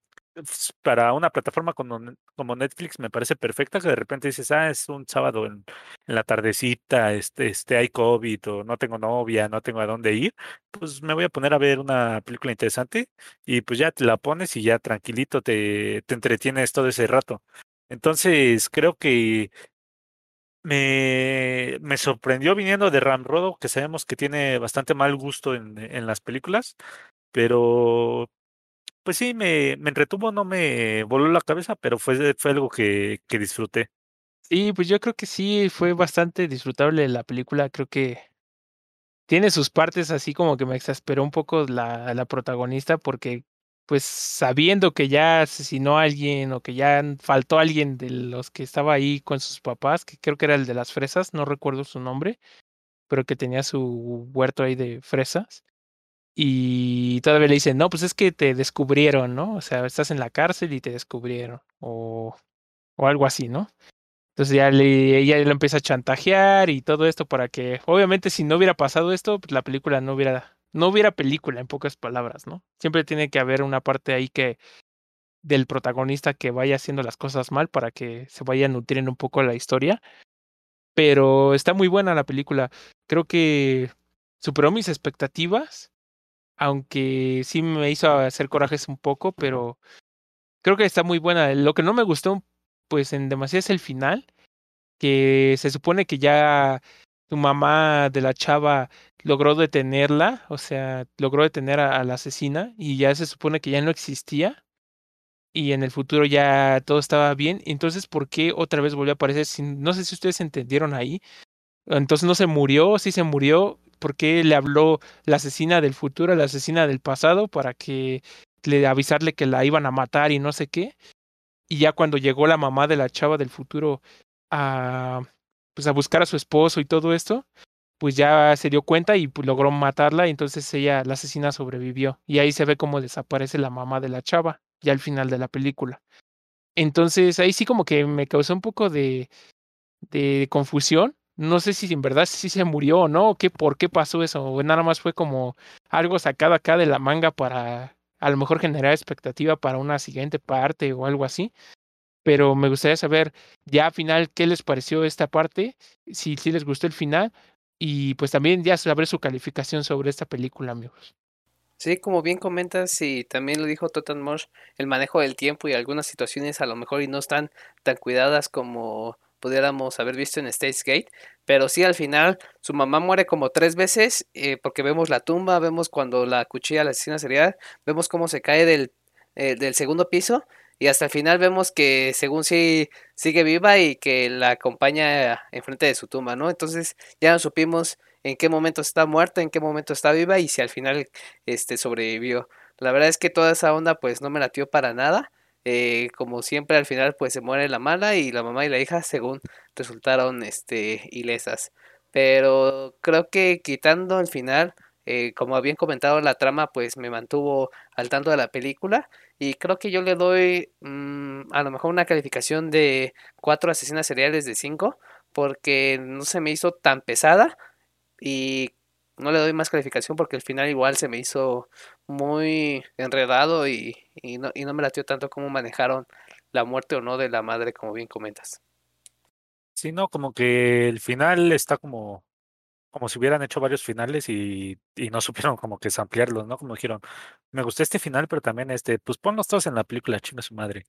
D: para una plataforma como, como Netflix me parece perfecta que de repente dices, ah, es un sábado en, la tardecita, este, este, hay COVID o no tengo novia, no tengo a dónde ir, pues me voy a poner a ver una película interesante y pues ya te la pones y ya tranquilito te, te entretienes todo ese rato. Entonces creo que me, me sorprendió viniendo de Ramrodo, que sabemos que tiene bastante mal gusto en, en las películas, pero pues sí, me, me entretuvo, no me voló la cabeza, pero fue, fue algo que, que disfruté.
B: Sí, pues yo creo que sí, fue bastante disfrutable la película. Creo que tiene sus partes así como que me exasperó un poco la, la protagonista porque pues sabiendo que ya asesinó a alguien o que ya faltó alguien de los que estaba ahí con sus papás, que creo que era el de las fresas, no recuerdo su nombre, pero que tenía su huerto ahí de fresas y todavía le dicen, no, pues es que te descubrieron, ¿no? O sea, estás en la cárcel y te descubrieron, o, o algo así, ¿no? Entonces ya le, ella lo empieza a chantajear y todo esto para que, obviamente, si no hubiera pasado esto, pues la película no hubiera, no hubiera película, en pocas palabras, ¿no? Siempre tiene que haber una parte ahí que del protagonista que vaya haciendo las cosas mal para que se vaya nutriendo un poco la historia. Pero está muy buena la película. Creo que superó mis expectativas aunque sí me hizo hacer corajes un poco, pero creo que está muy buena. Lo que no me gustó, pues en demasiado es el final, que se supone que ya tu mamá de la chava logró detenerla, o sea, logró detener a, la asesina y ya se supone que ya no existía y en el futuro ya todo estaba bien. Entonces, ¿por qué otra vez volvió a aparecer? no sé si ustedes entendieron ahí. Entonces no se murió, sí se murió por qué le habló la asesina del futuro la asesina del pasado para que le avisarle que la iban a matar y no sé qué. Y ya cuando llegó la mamá de la chava del futuro a pues a buscar a su esposo y todo esto, pues ya se dio cuenta y pues, logró matarla y entonces ella, la asesina sobrevivió. Y ahí se ve cómo desaparece la mamá de la chava, ya al final de la película. Entonces ahí sí como que me causó un poco de, de confusión, no sé si en verdad sí se murió o no, o qué, por qué pasó eso, o nada más fue como algo sacado acá de la manga para a lo mejor generar expectativa para una siguiente parte o algo así. Pero me gustaría saber ya al final qué les pareció esta parte, si, si les gustó el final, y pues también ya saber su calificación sobre esta película, amigos.
C: Sí, como bien comentas y también lo dijo Totten Mosh, el manejo del tiempo y algunas situaciones a lo mejor y no están tan cuidadas como pudiéramos haber visto en States Gate, pero sí al final su mamá muere como tres veces eh, porque vemos la tumba, vemos cuando la cuchilla la asesina serial, vemos cómo se cae del, eh, del segundo piso y hasta el final vemos que según sí sigue viva y que la acompaña enfrente de su tumba, ¿no? Entonces ya no supimos en qué momento está muerta, en qué momento está viva y si al final este sobrevivió. La verdad es que toda esa onda pues no me latió para nada. Eh, como siempre al final pues se muere la mala y la mamá y la hija según resultaron este ilesas. Pero creo que quitando el final eh, como habían comentado la trama pues me mantuvo al tanto de la película. Y creo que yo le doy mm, a lo mejor una calificación de cuatro asesinas seriales de 5 porque no se me hizo tan pesada. Y no le doy más calificación porque al final igual se me hizo muy enredado y, y, no, y no me latió tanto cómo manejaron la muerte o no de la madre, como bien comentas.
D: Sí, no, como que el final está como, como si hubieran hecho varios finales y, y no supieron como que ampliarlos, ¿no? Como dijeron, me gustó este final, pero también este, pues ponlos todos en la película, chinga su madre.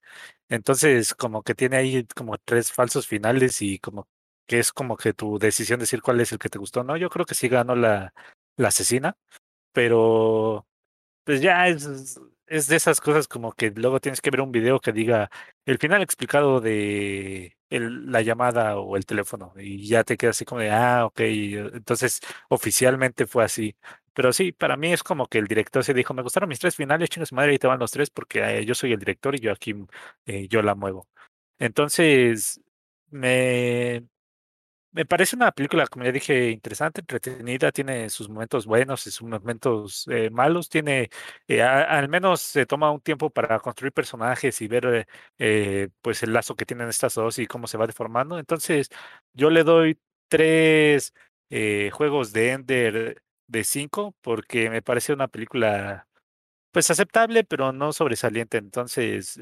D: Entonces, como que tiene ahí como tres falsos finales y como que es como que tu decisión decir cuál es el que te gustó, ¿no? Yo creo que sí ganó la, la asesina, pero pues ya es, es de esas cosas como que luego tienes que ver un video que diga el final explicado de la llamada o el teléfono y ya te quedas así como de, ah, ok, entonces oficialmente fue así. Pero sí, para mí es como que el director se dijo, me gustaron mis tres finales, chingas madre, ahí te van los tres porque eh, yo soy el director y yo aquí eh, yo la muevo. Entonces, me, me parece una película, como ya dije, interesante, entretenida, tiene sus momentos buenos y sus momentos eh, malos, tiene, eh, al menos se toma un tiempo para construir personajes y ver eh, eh, pues el lazo que tienen estas dos y cómo se va deformando. Entonces, yo le doy tres juegos de Ender de cinco porque me parece una película pues aceptable, pero no sobresaliente. Entonces,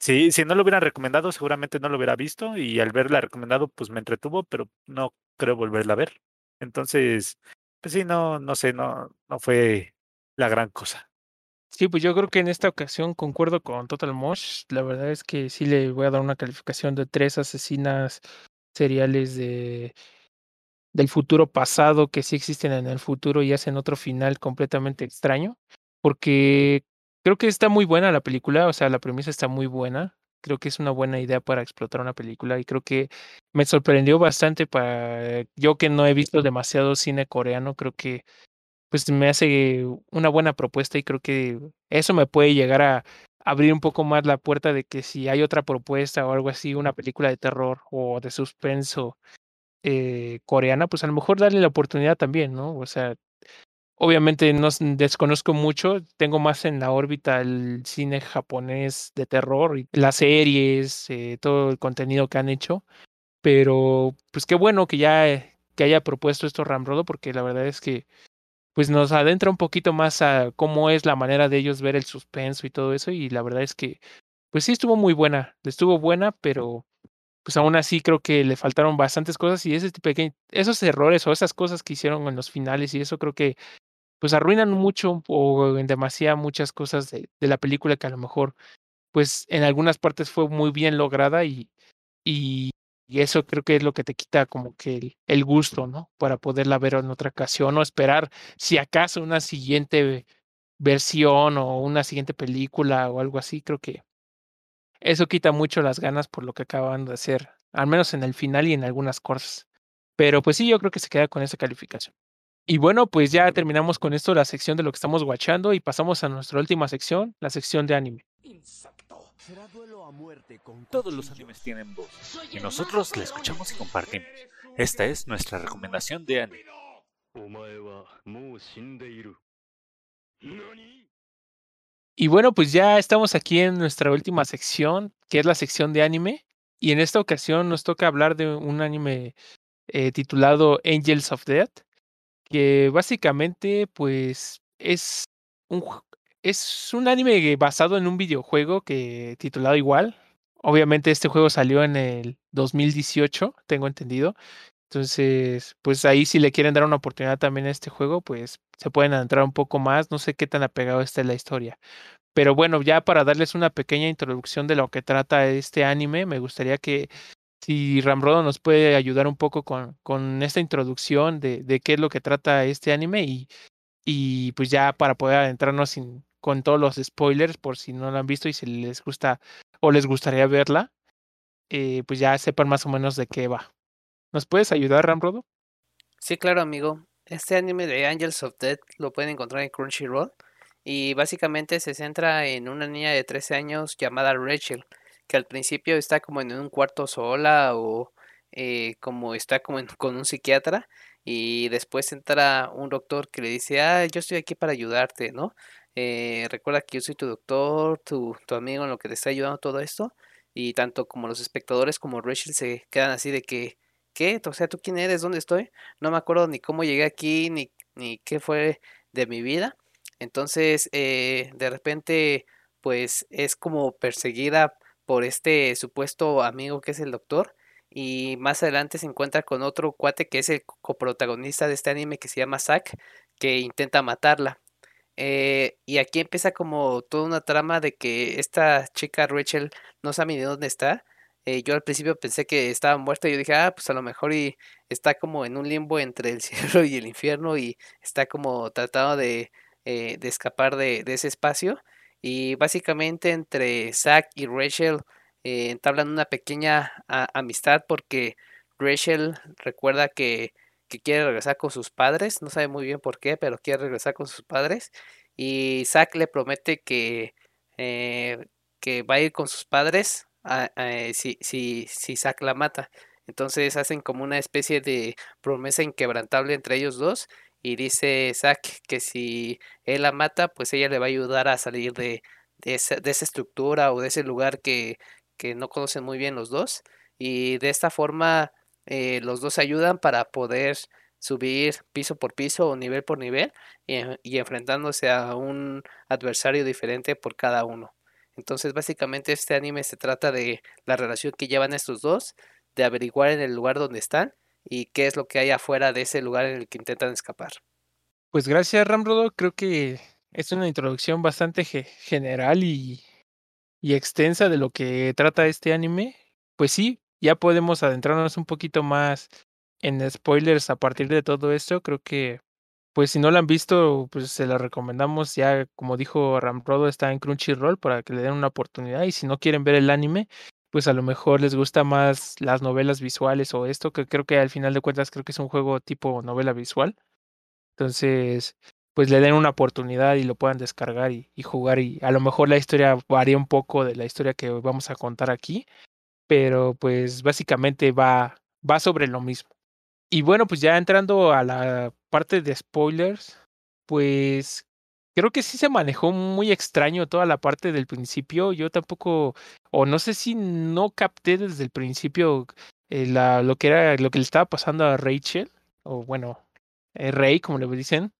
D: Sí, si no lo hubiera recomendado, seguramente no lo hubiera visto y al verla recomendado, pues me entretuvo, pero no creo volverla a ver. Entonces, pues sí, no, no sé, no, no fue la gran cosa.
B: Sí, pues yo creo que en esta ocasión concuerdo con Total Mosh. La verdad es que sí le voy a dar una calificación de tres asesinas seriales de del futuro pasado que sí existen en el futuro y hacen otro final completamente extraño. Porque creo que está muy buena la película, o sea, la premisa está muy buena. Creo que es una buena idea para explotar una película y creo que me sorprendió bastante para yo que no he visto demasiado cine coreano, creo que pues me hace una buena propuesta y creo que eso me puede llegar a abrir un poco más la puerta de que si hay otra propuesta o algo así, una película de terror o de suspenso eh, coreana, pues a lo mejor darle la oportunidad también, ¿no? O sea, obviamente no desconozco mucho, tengo más en la órbita el cine japonés de terror y las series, eh, todo el contenido que han hecho, pero pues qué bueno que ya eh, que haya propuesto esto Ramrodo, porque la verdad es que pues nos adentra un poquito más a cómo es la manera de ellos ver el suspenso y todo eso, y la verdad es que, pues sí estuvo muy buena, estuvo buena, pero pues aún así creo que le faltaron bastantes cosas y ese pequeño, esos errores o esas cosas que hicieron en los finales y eso creo que pues arruinan mucho o en demasía muchas cosas de, la película que a lo mejor pues en algunas partes fue muy bien lograda y eso creo que es lo que te quita como que el, el gusto, ¿no? Para poderla ver en otra ocasión o esperar si acaso una siguiente versión o una siguiente película o algo así, creo que eso quita mucho las ganas por lo que acaban de hacer, al menos en el final y en algunas cosas. Pero pues sí, yo creo que se queda con esa calificación. Y bueno, pues ya terminamos con esto la sección de lo que estamos guachando y pasamos a nuestra última sección, la sección de anime.
F: Todos los animes tienen voz y nosotros la escuchamos y compartimos. Esta es nuestra recomendación de anime.
B: Y bueno, pues ya estamos aquí en nuestra última sección, que es la sección de anime. Y en esta ocasión nos toca hablar de un anime eh, titulado Angels of Death, que básicamente pues es un, es un anime basado en un videojuego que titulado igual. Obviamente este juego salió en el 2018, tengo entendido. Entonces, pues ahí si le quieren dar una oportunidad también a este juego, pues se pueden adentrar un poco más. No sé qué tan apegado está la historia. Pero bueno, ya para darles una pequeña introducción de lo que trata este anime, me gustaría que si Ramrodo nos puede ayudar un poco con, con esta introducción de, de qué es lo que trata este anime y, y pues ya para poder adentrarnos sin, con todos los spoilers por si no lo han visto y si les gusta o les gustaría verla, eh, pues ya sepan más o menos de qué va. ¿Nos puedes ayudar, Ramrodo?
C: Sí, claro, amigo. Este anime de Angels of Death lo pueden encontrar en Crunchyroll y básicamente se centra en una niña de 13 años llamada Rachel, que al principio está como en un cuarto sola o eh, como está como en- con un psiquiatra y después entra un doctor que le dice, ah, yo estoy aquí para ayudarte, ¿no? Eh, recuerda que yo soy tu doctor, tu, tu amigo en lo que te está ayudando todo esto y tanto como los espectadores como Rachel se quedan así de que, ¿qué? O sea, ¿tú quién eres? ¿Dónde estoy? No me acuerdo ni cómo llegué aquí, ni, ni qué fue de mi vida. Entonces, eh, de repente, pues es como perseguida por este supuesto amigo que es el doctor. Y más adelante se encuentra con otro cuate que es el coprotagonista de este anime que se llama Zack, que intenta matarla. Eh, y aquí empieza como toda una trama de que esta chica Rachel no sabe ni dónde está. eh, yo al principio pensé que estaba muerto y yo dije, ah, pues a lo mejor y está como en un limbo entre el cielo y el infierno y está como tratando de, eh, de escapar de ese espacio. Y básicamente entre Zack y Rachel eh, entablan una pequeña amistad porque Rachel recuerda que, que quiere regresar con sus padres, no sabe muy bien por qué, pero quiere regresar con sus padres. Y Zack le promete que, eh, que va a ir con sus padres eh, si, si, si Zack la mata. Entonces hacen como una especie de promesa inquebrantable entre ellos dos. Y dice Zack que si él la mata, pues ella le va a ayudar a salir de, esa, de esa estructura o de ese lugar que, que no conocen muy bien los dos. Y de esta forma eh, los dos ayudan para poder subir piso por piso o nivel por nivel y, y enfrentándose a un adversario diferente por cada uno. Entonces básicamente este anime se trata de la relación que llevan estos dos, de averiguar en el lugar donde están y qué es lo que hay afuera de ese lugar en el que intentan escapar.
B: Pues gracias, Ramrodo. Creo que es una introducción bastante ge- general y, y extensa de lo que trata este anime. Pues sí, ya podemos adentrarnos un poquito más en spoilers a partir de todo esto. Creo que, pues si no lo han visto, pues se lo recomendamos. Ya, como dijo Ramrodo, está en Crunchyroll para que le den una oportunidad. Y si no quieren ver el anime, pues a lo mejor les gusta más las novelas visuales o esto, que creo que al final de cuentas creo que es un juego tipo novela visual. Entonces, pues le den una oportunidad y lo puedan descargar y, y jugar. Y a lo mejor la historia varía un poco de la historia que vamos a contar aquí, pero pues básicamente va, va sobre lo mismo. Y bueno, pues ya entrando a la parte de spoilers, pues creo que sí se manejó muy extraño toda la parte del principio. Yo tampoco, o no sé si no capté desde el principio eh, la, lo que era lo que le estaba pasando a Rachel, o bueno, eh, Rey, como le dicen.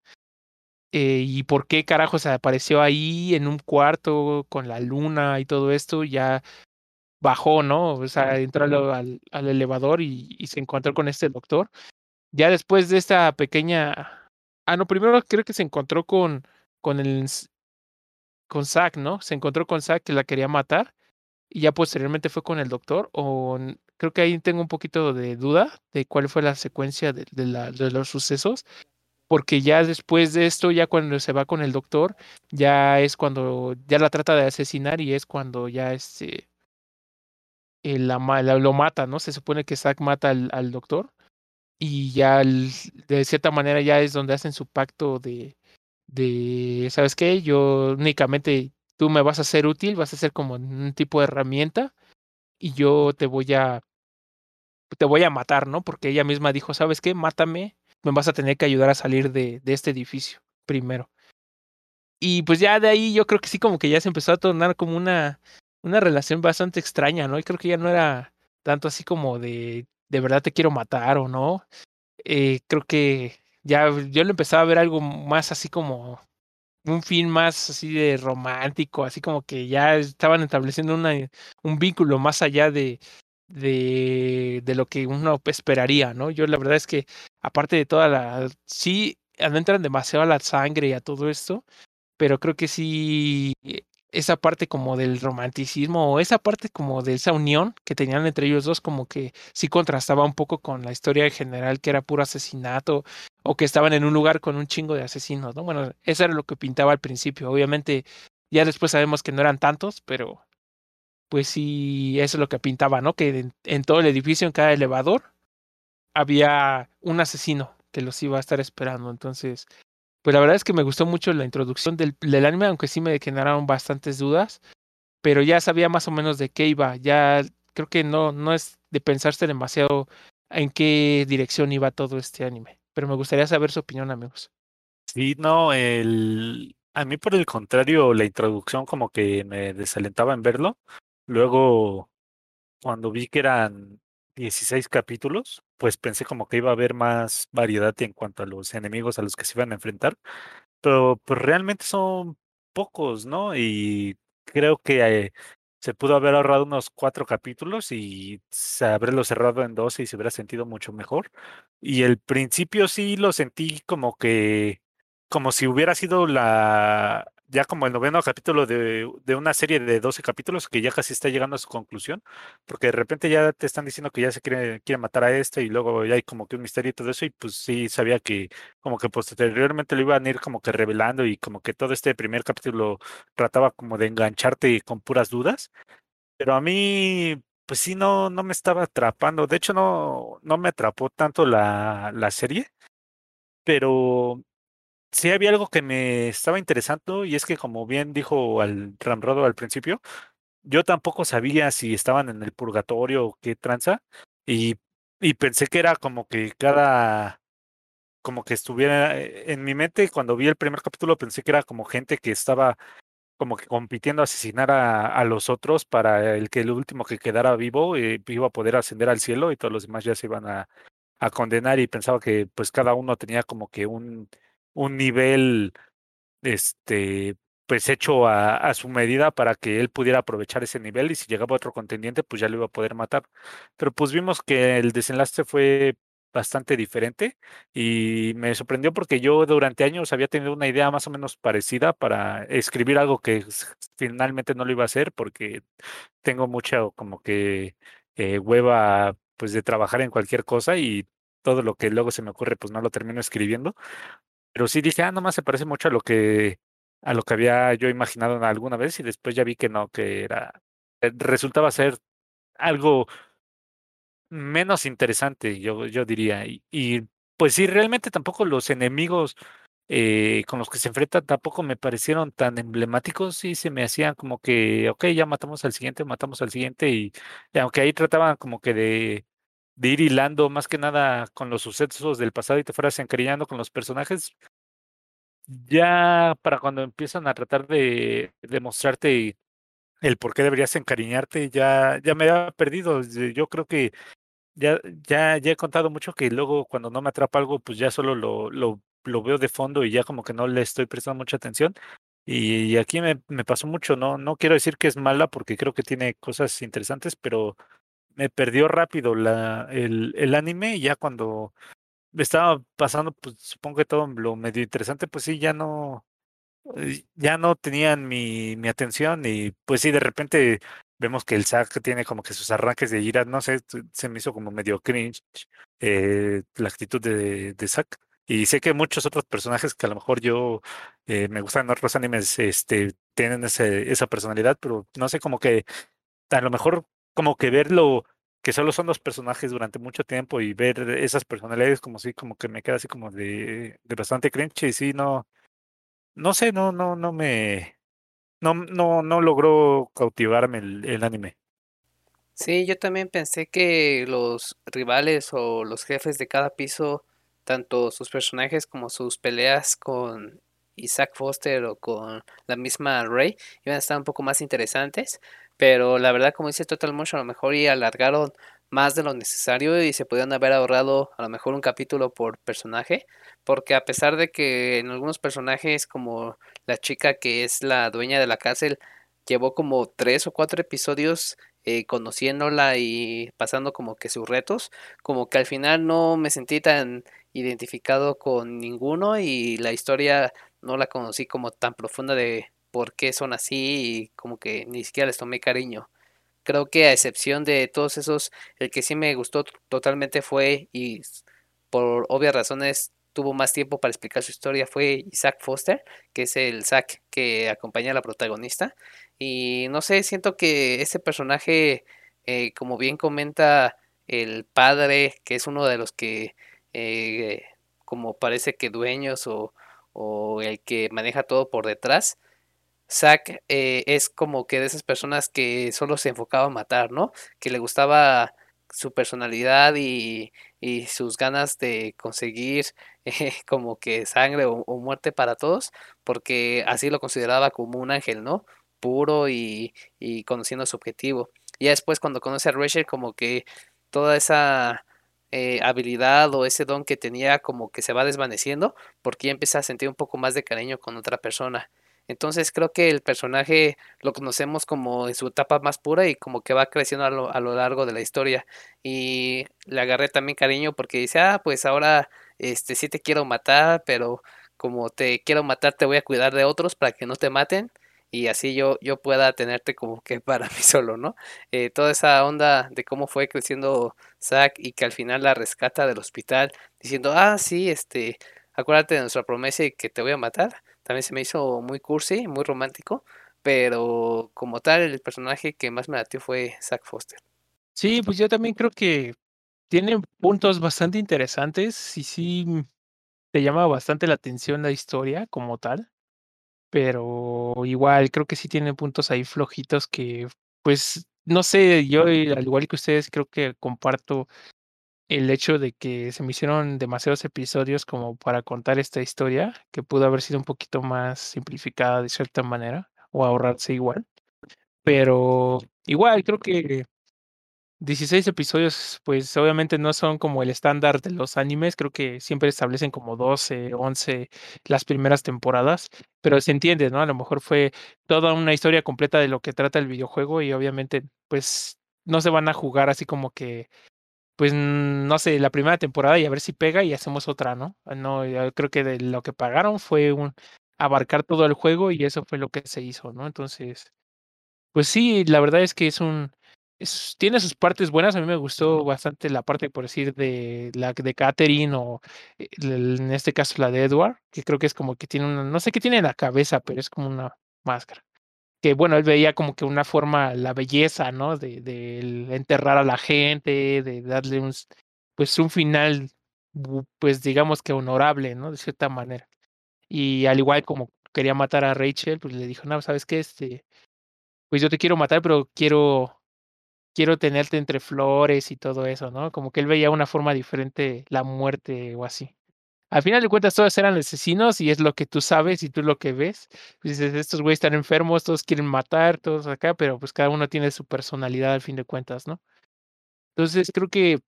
B: eh, y por qué carajos apareció ahí en un cuarto con la luna y todo esto, ya bajó, ¿no? O sea, entró al, al, al elevador y, y se encontró con este doctor. Ya después de esta pequeña. Ah, no, primero creo que se encontró con, con el con Zack, ¿no? Se encontró con Zack que la quería matar. Y ya posteriormente fue con el doctor. O creo que ahí tengo un poquito de duda de cuál fue la secuencia de, los sucesos. Porque ya después de esto, ya cuando se va con el doctor, ya es cuando ya la trata de asesinar y es cuando ya este la, la- lo mata, ¿no? Se supone que Zack mata al, al doctor y ya de cierta manera ya es donde hacen su pacto de, de, ¿sabes qué? Yo únicamente tú me vas a ser útil, vas a ser como un tipo de herramienta y yo te voy a, te voy a matar, ¿no? Porque ella misma dijo, ¿sabes qué? Mátame, me vas a tener que ayudar a salir de, de este edificio primero. Y pues ya de ahí yo creo que sí como que ya se empezó a tornar como una, una relación bastante extraña, ¿no? Y creo que ya no era tanto así como de, de verdad te quiero matar o no. Eh, creo que ya yo le empezaba a ver algo más así como un fin más así de romántico, así como que ya estaban estableciendo una, un vínculo más allá de, de, de lo que uno esperaría, ¿no? Yo la verdad es que aparte de toda la, sí adentran demasiado a la sangre y a todo esto, pero creo que sí esa parte como del romanticismo o esa parte como de esa unión que tenían entre ellos dos como que sí contrastaba un poco con la historia en general que era puro asesinato o que estaban en un lugar con un chingo de asesinos, ¿no? Bueno, eso era lo que pintaba al principio. Obviamente ya después sabemos que no eran tantos, pero pues sí, eso es lo que pintaba, ¿no? Que en, en todo el edificio, en cada elevador, había un asesino que los iba a estar esperando. Entonces, pues la verdad es que me gustó mucho la introducción del, del anime, aunque sí me generaron bastantes dudas, pero ya sabía más o menos de qué iba. Ya creo que no, no es de pensarse demasiado en qué dirección iba todo este anime. Pero me gustaría saber su opinión, amigos.
D: Sí, no, el... a mí por el contrario, la introducción como que me desalentaba en verlo. Luego, cuando vi que eran 16 capítulos, pues pensé como que iba a haber más variedad en cuanto a los enemigos a los que se iban a enfrentar, pero pues realmente son pocos, ¿no? Y creo que eh, se pudo haber ahorrado unos cuatro capítulos y se haberlo cerrado en 12 y se hubiera sentido mucho mejor. Y el principio sí lo sentí como que, como si hubiera sido la ya como el noveno capítulo de, de, una serie de 12 capítulos que ya casi está llegando a su conclusión, porque de repente ya te están diciendo que ya se quiere, quiere matar a este y luego ya hay como que un misterio y todo eso, y pues sí sabía que como que posteriormente lo iban a ir como que revelando y como que todo este primer capítulo trataba como de engancharte con puras dudas, pero a mí pues sí no, no me estaba atrapando, de hecho no, no me atrapó tanto la, la serie, pero sí había algo que me estaba interesando y es que como bien dijo al Ramrodo al principio, yo tampoco sabía si estaban en el purgatorio o qué tranza y, y pensé que era como que cada como que estuviera eh, en mi mente cuando vi el primer capítulo pensé que era como gente que estaba como que compitiendo asesinar a, a los otros para el que el último que quedara vivo eh, iba a poder ascender al cielo y todos los demás ya se iban a, a condenar y pensaba que pues cada uno tenía como que un un nivel, este, pues hecho a, su medida para que él pudiera aprovechar ese nivel y si llegaba otro contendiente, pues ya lo iba a poder matar. Pero pues vimos que el desenlace fue bastante diferente y me sorprendió porque yo durante años había tenido una idea más o menos parecida para escribir algo que finalmente no lo iba a hacer porque tengo mucha como que eh, hueva pues de trabajar en cualquier cosa y todo lo que luego se me ocurre pues no lo termino escribiendo pero sí dije, ah, nomás se parece mucho a lo que a lo que había yo imaginado alguna vez y después ya vi que no, que era eh, resultaba ser algo menos interesante, yo, yo diría. Y, y pues sí, realmente tampoco los enemigos eh, con los que se enfrentan tampoco me parecieron tan emblemáticos y se me hacían como que, ok, ya matamos al siguiente, matamos al siguiente y, y aunque ahí trataban como que de de ir hilando más que nada con los sucesos del pasado y te fueras encariñando con los personajes, ya para cuando empiezan a tratar de demostrarte el por qué deberías encariñarte, ya, ya me ha perdido. Yo creo que ya, ya, ya he contado mucho que luego cuando no me atrapa algo, pues ya solo lo, lo, veo de fondo y ya como que no le estoy prestando mucha atención. Y, aquí me, me pasó mucho, no, no quiero decir que es mala porque creo que tiene cosas interesantes, pero me perdió rápido la, el, el anime y ya cuando estaba pasando, pues supongo que todo lo medio interesante, pues sí, ya no, eh, ya no tenían mi, mi atención y pues sí, de repente vemos que el Zack tiene como que sus arranques de ira, no sé, se me hizo como medio cringe eh, la actitud de, de Zack. Y sé que muchos otros personajes que a lo mejor yo eh, me gustan en otros animes este, tienen ese, esa personalidad, pero no sé, como que a lo mejor como que verlo que solo son dos personajes durante mucho tiempo y ver esas personalidades como si como que me queda así como de, bastante cringe y sí no no sé no no no me no no no logró cautivarme el anime.
C: Sí yo también pensé que los rivales o los jefes de cada piso tanto sus personajes como sus peleas con Isaac Foster o con la misma Ray iban a estar un poco más interesantes pero la verdad, como dice Total Motion, a lo mejor y alargaron más de lo necesario y se podían haber ahorrado a lo mejor un capítulo por personaje, porque a pesar de que en algunos personajes como la chica que es la dueña de la cárcel llevó como tres o cuatro episodios eh, conociéndola y pasando como que sus retos, como que al final no me sentí tan identificado con ninguno y la historia no la conocí como tan profunda de por qué son así y como que ni siquiera les tomé cariño. Creo que a excepción de todos esos, el que sí me gustó totalmente fue y por obvias razones tuvo más tiempo para explicar su historia fue Isaac Foster, que es el Zack que acompaña a la protagonista. Y no sé, siento que este personaje, eh, como bien comenta el padre, que es uno de los que, eh, como parece que dueños o, o el que maneja todo por detrás, Zack eh, es como que de esas personas que solo se enfocaba a matar, ¿no? Que le gustaba su personalidad y, y sus ganas de conseguir eh, como que sangre o, muerte para todos, porque así lo consideraba como un ángel, ¿no? Puro y, y conociendo su objetivo. Y después cuando conoce a Rachel como que toda esa eh, habilidad o ese don que tenía como que se va desvaneciendo porque ya empieza a sentir un poco más de cariño con otra persona. Entonces creo que el personaje lo conocemos como en su etapa más pura y como que va creciendo a lo, a lo largo de la historia. Y le agarré también cariño porque dice, ah, pues ahora este sí te quiero matar, pero como te quiero matar, te voy a cuidar de otros para que no te maten y así yo, yo pueda tenerte como que para mí solo, ¿no? Eh, toda esa onda de cómo fue creciendo Zack y que al final la rescata del hospital diciendo, ah, sí, este, acuérdate de nuestra promesa y que te voy a matar, también se me hizo muy cursi, muy romántico, pero como tal el personaje que más me latió fue Zack Foster.
B: Sí, pues yo también creo que tiene puntos bastante interesantes y sí te llama bastante la atención la historia como tal, pero igual creo que sí tiene puntos ahí flojitos que, pues, no sé, yo eh, al igual que ustedes creo que comparto el hecho de que se me hicieron demasiados episodios como para contar esta historia, que pudo haber sido un poquito más simplificada de cierta manera o ahorrarse igual. Pero igual creo que 16 episodios, pues obviamente no son como el estándar de los animes, creo que siempre establecen como 12, 11 las primeras temporadas, pero se entiende, ¿no? A lo mejor fue toda una historia completa de lo que trata el videojuego y obviamente pues no se van a jugar así como que, pues no sé, la primera temporada y a ver si pega y hacemos otra, ¿no? No, yo creo que de lo que pagaron fue un abarcar todo el juego y eso fue lo que se hizo, ¿no? Entonces, pues sí, la verdad es que es un tiene sus partes buenas. A mí me gustó bastante la parte, por decir, de la de Catherine o eh, en este caso la de Edward, que creo que es como que tiene una, no sé qué tiene en la cabeza, pero es como una máscara. Que bueno, él veía como que una forma, la belleza, ¿no? De, de enterrar a la gente, de darle un, pues un final, pues digamos que honorable, ¿no? De cierta manera. Y al igual como quería matar a Rachel, pues le dijo, no, ¿sabes qué? Este, pues yo te quiero matar, pero quiero quiero tenerte entre flores y todo eso, ¿no? Como que él veía una forma diferente la muerte o así. Al final de cuentas, todos eran asesinos y es lo que tú sabes y tú lo que ves. Pues dices, estos güeyes están enfermos, todos quieren matar, todos acá, pero pues cada uno tiene su personalidad al fin de cuentas, ¿no? Entonces creo que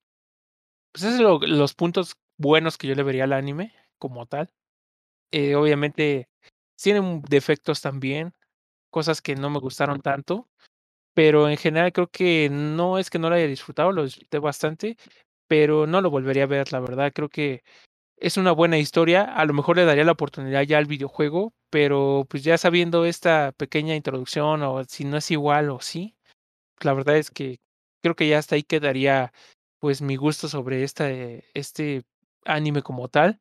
B: pues esos son los puntos buenos que yo le vería al anime como tal. Eh, obviamente tienen defectos también, cosas que no me gustaron tanto, pero en general creo que no es que no lo haya disfrutado, lo disfruté bastante, pero no lo volvería a ver, la verdad, creo que es una buena historia, a lo mejor le daría la oportunidad ya al videojuego, pero pues ya sabiendo esta pequeña introducción o si no es igual o sí, la verdad es que creo que ya hasta ahí quedaría pues mi gusto sobre esta, este anime como tal,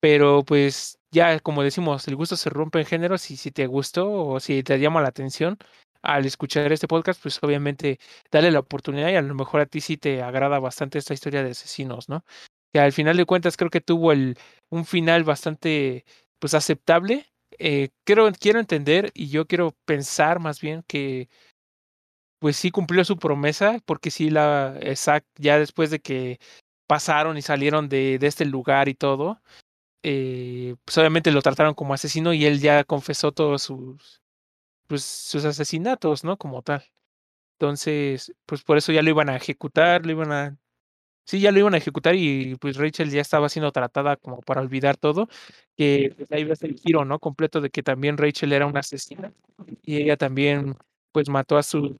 B: pero pues ya como decimos, el gusto se rompe en géneros y si te gustó o si te llama la atención, al escuchar este podcast, pues obviamente dale la oportunidad y a lo mejor a ti sí te agrada bastante esta historia de asesinos, ¿no? Que al final de cuentas creo que tuvo el, un final bastante pues aceptable. Eh, quiero, entender y yo quiero pensar más bien que pues sí cumplió su promesa, porque sí la ya después de que pasaron y salieron de, de este lugar y todo, eh, pues obviamente lo trataron como asesino y él ya confesó todos sus, pues, sus asesinatos, ¿no? Como tal. Entonces, pues por eso ya lo iban a ejecutar, lo iban a... Sí, ya lo iban a ejecutar y pues Rachel ya estaba siendo tratada como para olvidar todo, que pues, ahí va el giro, ¿no? Completo de que también Rachel era una asesina y ella también pues mató a su,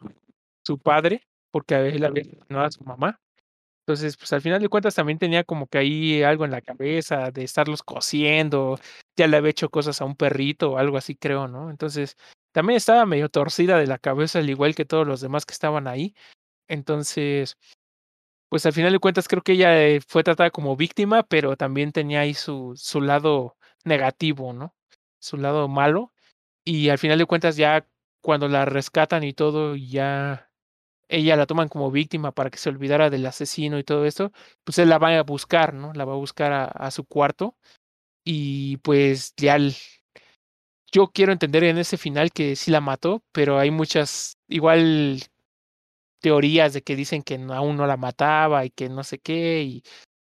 B: su padre porque él había asesinado a su mamá. Entonces, pues al final de cuentas también tenía como que ahí algo en la cabeza de estarlos cosiendo, ya le había hecho cosas a un perrito o algo así, creo, ¿no? Entonces, también estaba medio torcida de la cabeza, al igual que todos los demás que estaban ahí. Entonces, pues al final de cuentas creo que ella eh, fue tratada como víctima, pero también tenía ahí su, su lado negativo, ¿no? Su lado malo. Y al final de cuentas ya cuando la rescatan y todo, ya ella la toman como víctima para que se olvidara del asesino y todo esto, pues él la va a buscar, ¿no? La va a buscar a, a su cuarto. Y pues ya yo quiero entender en ese final que sí la mató, pero hay muchas, igual teorías de que dicen que aún no la mataba y que no sé qué, y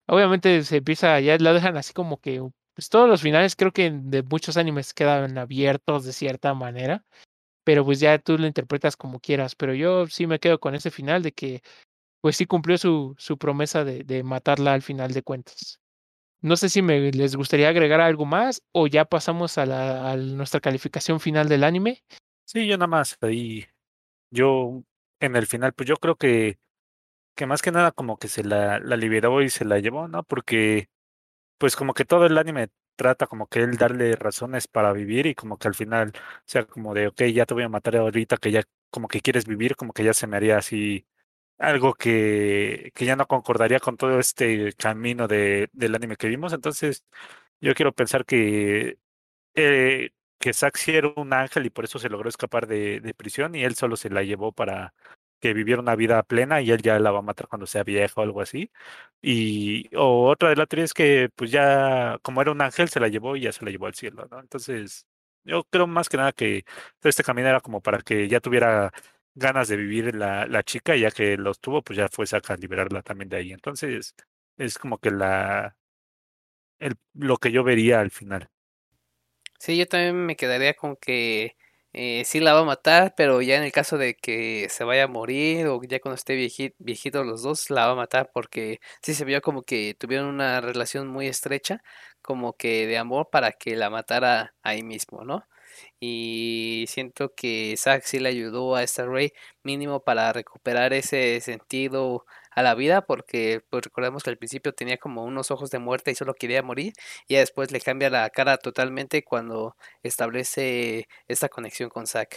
B: obviamente se empieza, ya la dejan así como que, pues todos los finales creo que de muchos animes quedan abiertos de cierta manera, pero pues ya tú lo interpretas como quieras, pero yo sí me quedo con ese final de que pues sí cumplió su, su promesa de, de matarla al final de cuentas. No sé si me, les gustaría agregar algo más o ya pasamos a, la, a nuestra calificación final del anime.
D: Sí, yo nada más ahí. Yo en el final, pues yo creo que, que más que nada como que se la, la liberó y se la llevó, ¿no? Porque pues como que todo el anime trata como que él darle razones para vivir y como que al final sea como de, ok, ya te voy a matar ahorita que ya como que quieres vivir, como que ya se me haría así algo que, que ya no concordaría con todo este camino de, del anime que vimos. Entonces, yo quiero pensar que, eh, que sí era un ángel y por eso se logró escapar de, de prisión y él solo se la llevó para que viviera una vida plena y él ya la va a matar cuando sea vieja o algo así. Y o otra de la teoría es que pues ya como era un ángel se la llevó y ya se la llevó al cielo, ¿no? Entonces, yo creo más que nada que todo este camino era como para que ya tuviera ganas de vivir la, la chica, ya que los tuvo, pues ya fue a liberarla también de ahí. Entonces, es como que la el, lo que yo vería al final.
C: Sí, yo también me quedaría con que eh, sí la va a matar, pero ya en el caso de que se vaya a morir o ya cuando esté viejito, viejito los dos, la va a matar porque sí se vio como que tuvieron una relación muy estrecha, como que de amor para que la matara ahí mismo, ¿no? Y siento que Zack sí le ayudó a esta Rey mínimo para recuperar ese sentido a la vida porque pues recordemos que al principio tenía como unos ojos de muerte y solo quería morir y después le cambia la cara totalmente cuando establece esta conexión con Zack.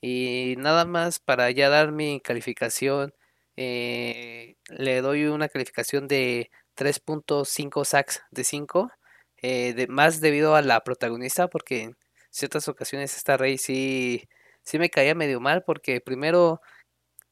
C: Y nada más para ya dar mi calificación, eh, le doy una calificación de 3.5 sacks de 5, eh, de, más debido a la protagonista porque ciertas ocasiones esta rey sí, sí me caía medio mal porque primero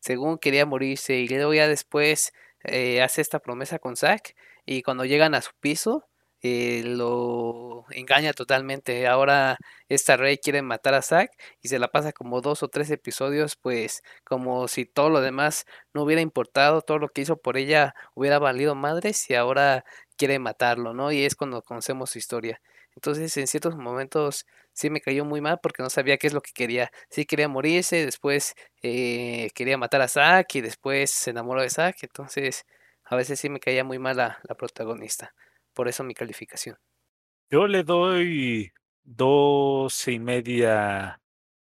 C: según quería morirse y luego ya después eh, hace esta promesa con Zack y cuando llegan a su piso eh, lo engaña totalmente. Ahora esta rey quiere matar a Zack y se la pasa como dos o tres episodios pues como si todo lo demás no hubiera importado, todo lo que hizo por ella hubiera valido madres y ahora quiere matarlo, ¿no? Y es cuando conocemos su historia. Entonces en ciertos momentos sí me cayó muy mal porque no sabía qué es lo que quería. Sí quería morirse, después eh, quería matar a Zack y después se enamoró de Zack. Entonces a veces sí me caía muy mal la, protagonista. Por eso mi calificación.
D: Yo le doy dos y media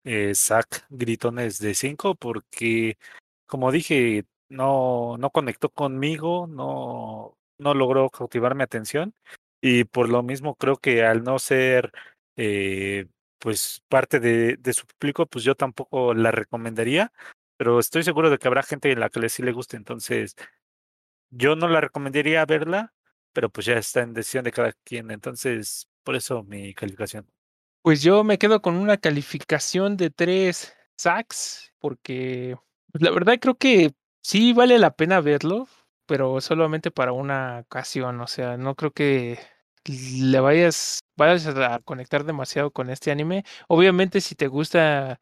D: eh, Zack gritones de cinco porque, como dije, no, no conectó conmigo, no, no logró cautivar mi atención y por lo mismo creo que al no ser eh, pues parte de, de, su público, pues yo tampoco la recomendaría, pero estoy seguro de que habrá gente en la que sí le guste, entonces yo no la recomendaría verla, pero pues ya está en decisión de cada quien, entonces por eso mi calificación.
B: Pues yo me quedo con una calificación de tres sacks, porque pues la verdad creo que sí vale la pena verlo, pero solamente para una ocasión, o sea, no creo que le vayas, vayas a conectar demasiado con este anime. Obviamente si te gusta,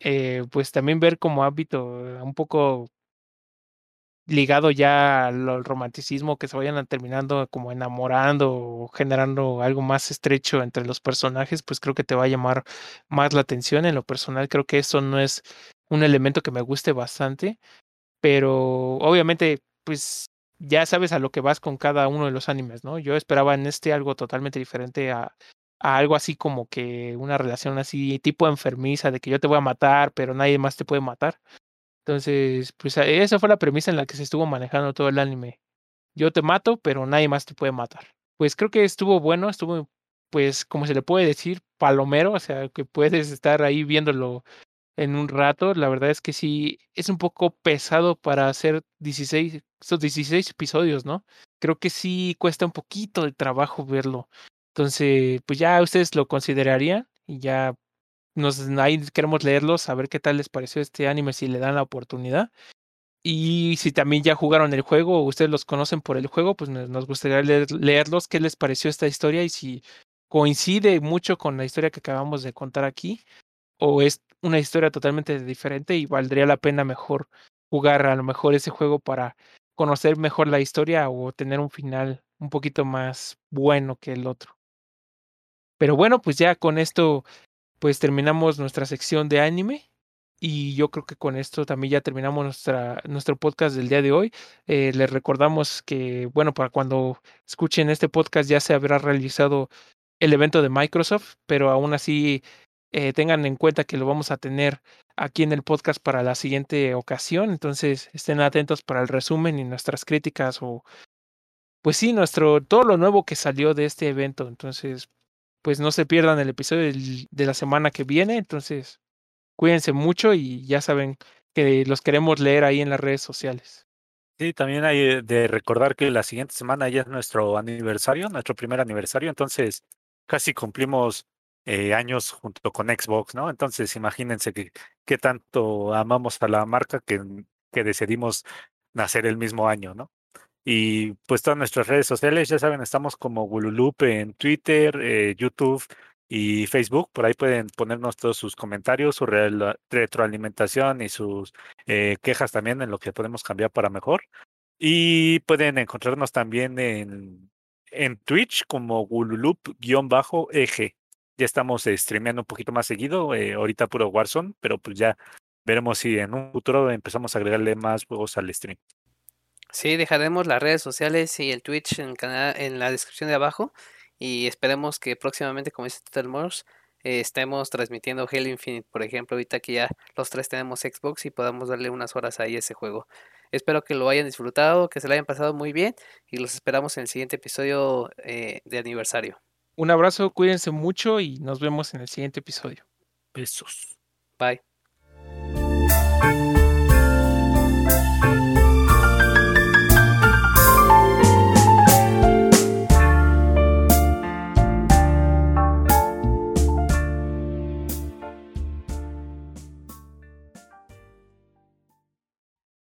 B: eh, pues también ver como hábito un poco ligado ya al romanticismo, que se vayan terminando como enamorando o generando algo más estrecho entre los personajes, pues creo que te va a llamar más la atención. En lo personal creo que eso no es un elemento que me guste bastante, pero obviamente pues ya sabes a lo que vas con cada uno de los animes, ¿no? Yo esperaba en este algo totalmente diferente a, a algo así como que una relación así tipo enfermiza de que yo te voy a matar, pero nadie más te puede matar. Entonces, pues esa fue la premisa en la que se estuvo manejando todo el anime. Yo te mato, pero nadie más te puede matar. Pues creo que estuvo bueno, estuvo, pues, como se le puede decir, palomero, o sea, que puedes estar ahí viéndolo en un rato. La verdad es que sí, es un poco pesado para hacer 16, estos 16 episodios, ¿no? Creo que sí cuesta un poquito de trabajo verlo. Entonces, pues ya ustedes lo considerarían y ya nos ahí queremos leerlos, a ver qué tal les pareció este anime, si le dan la oportunidad. Y si también ya jugaron el juego o ustedes los conocen por el juego, pues nos gustaría leerlos, qué les pareció esta historia y si coincide mucho con la historia que acabamos de contar aquí o es una historia totalmente diferente y valdría la pena mejor jugar a lo mejor ese juego para conocer mejor la historia o tener un final un poquito más bueno que el otro. Pero bueno, pues ya con esto pues terminamos nuestra sección de anime y yo creo que con esto también ya terminamos nuestra, nuestro podcast del día de hoy. Eh, les recordamos que, bueno, para cuando escuchen este podcast ya se habrá realizado el evento de Microsoft, pero aún así eh, tengan en cuenta que lo vamos a tener aquí en el podcast para la siguiente ocasión. Entonces estén atentos para el resumen y nuestras críticas o pues sí, nuestro, todo lo nuevo que salió de este evento. Entonces, pues no se pierdan el episodio de la semana que viene. Entonces, cuídense mucho y ya saben que los queremos leer ahí en las redes sociales.
D: Sí, también hay eh, de recordar que la siguiente semana ya es nuestro aniversario, nuestro primer aniversario, entonces casi cumplimos eh, años junto con Xbox, ¿no? Entonces imagínense que qué tanto amamos a la marca que, que decidimos nacer el mismo año, ¿no? Y pues todas nuestras redes sociales, ya saben, estamos como Gululup en Twitter, eh, YouTube y Facebook. Por ahí pueden ponernos todos sus comentarios, su retroalimentación y sus eh, quejas también en lo que podemos cambiar para mejor. Y pueden encontrarnos también en, en Twitch como Gululup-EG. Ya estamos eh, streameando un poquito más seguido, eh, ahorita puro Warzone, pero pues ya veremos si en un futuro empezamos a agregarle más juegos al stream.
C: Sí, dejaremos las redes sociales y el Twitch en, cana- en la descripción de abajo. Y esperemos que próximamente, como dice Total Morse, eh, estemos transmitiendo Halo Infinite, por ejemplo, ahorita que ya los tres tenemos Xbox y podamos darle unas horas ahí a ese juego. Espero que lo hayan disfrutado, que se lo hayan pasado muy bien y los esperamos en el siguiente episodio eh, de aniversario.
B: Un abrazo, cuídense mucho y nos vemos en el siguiente episodio.
D: Besos.
C: Bye.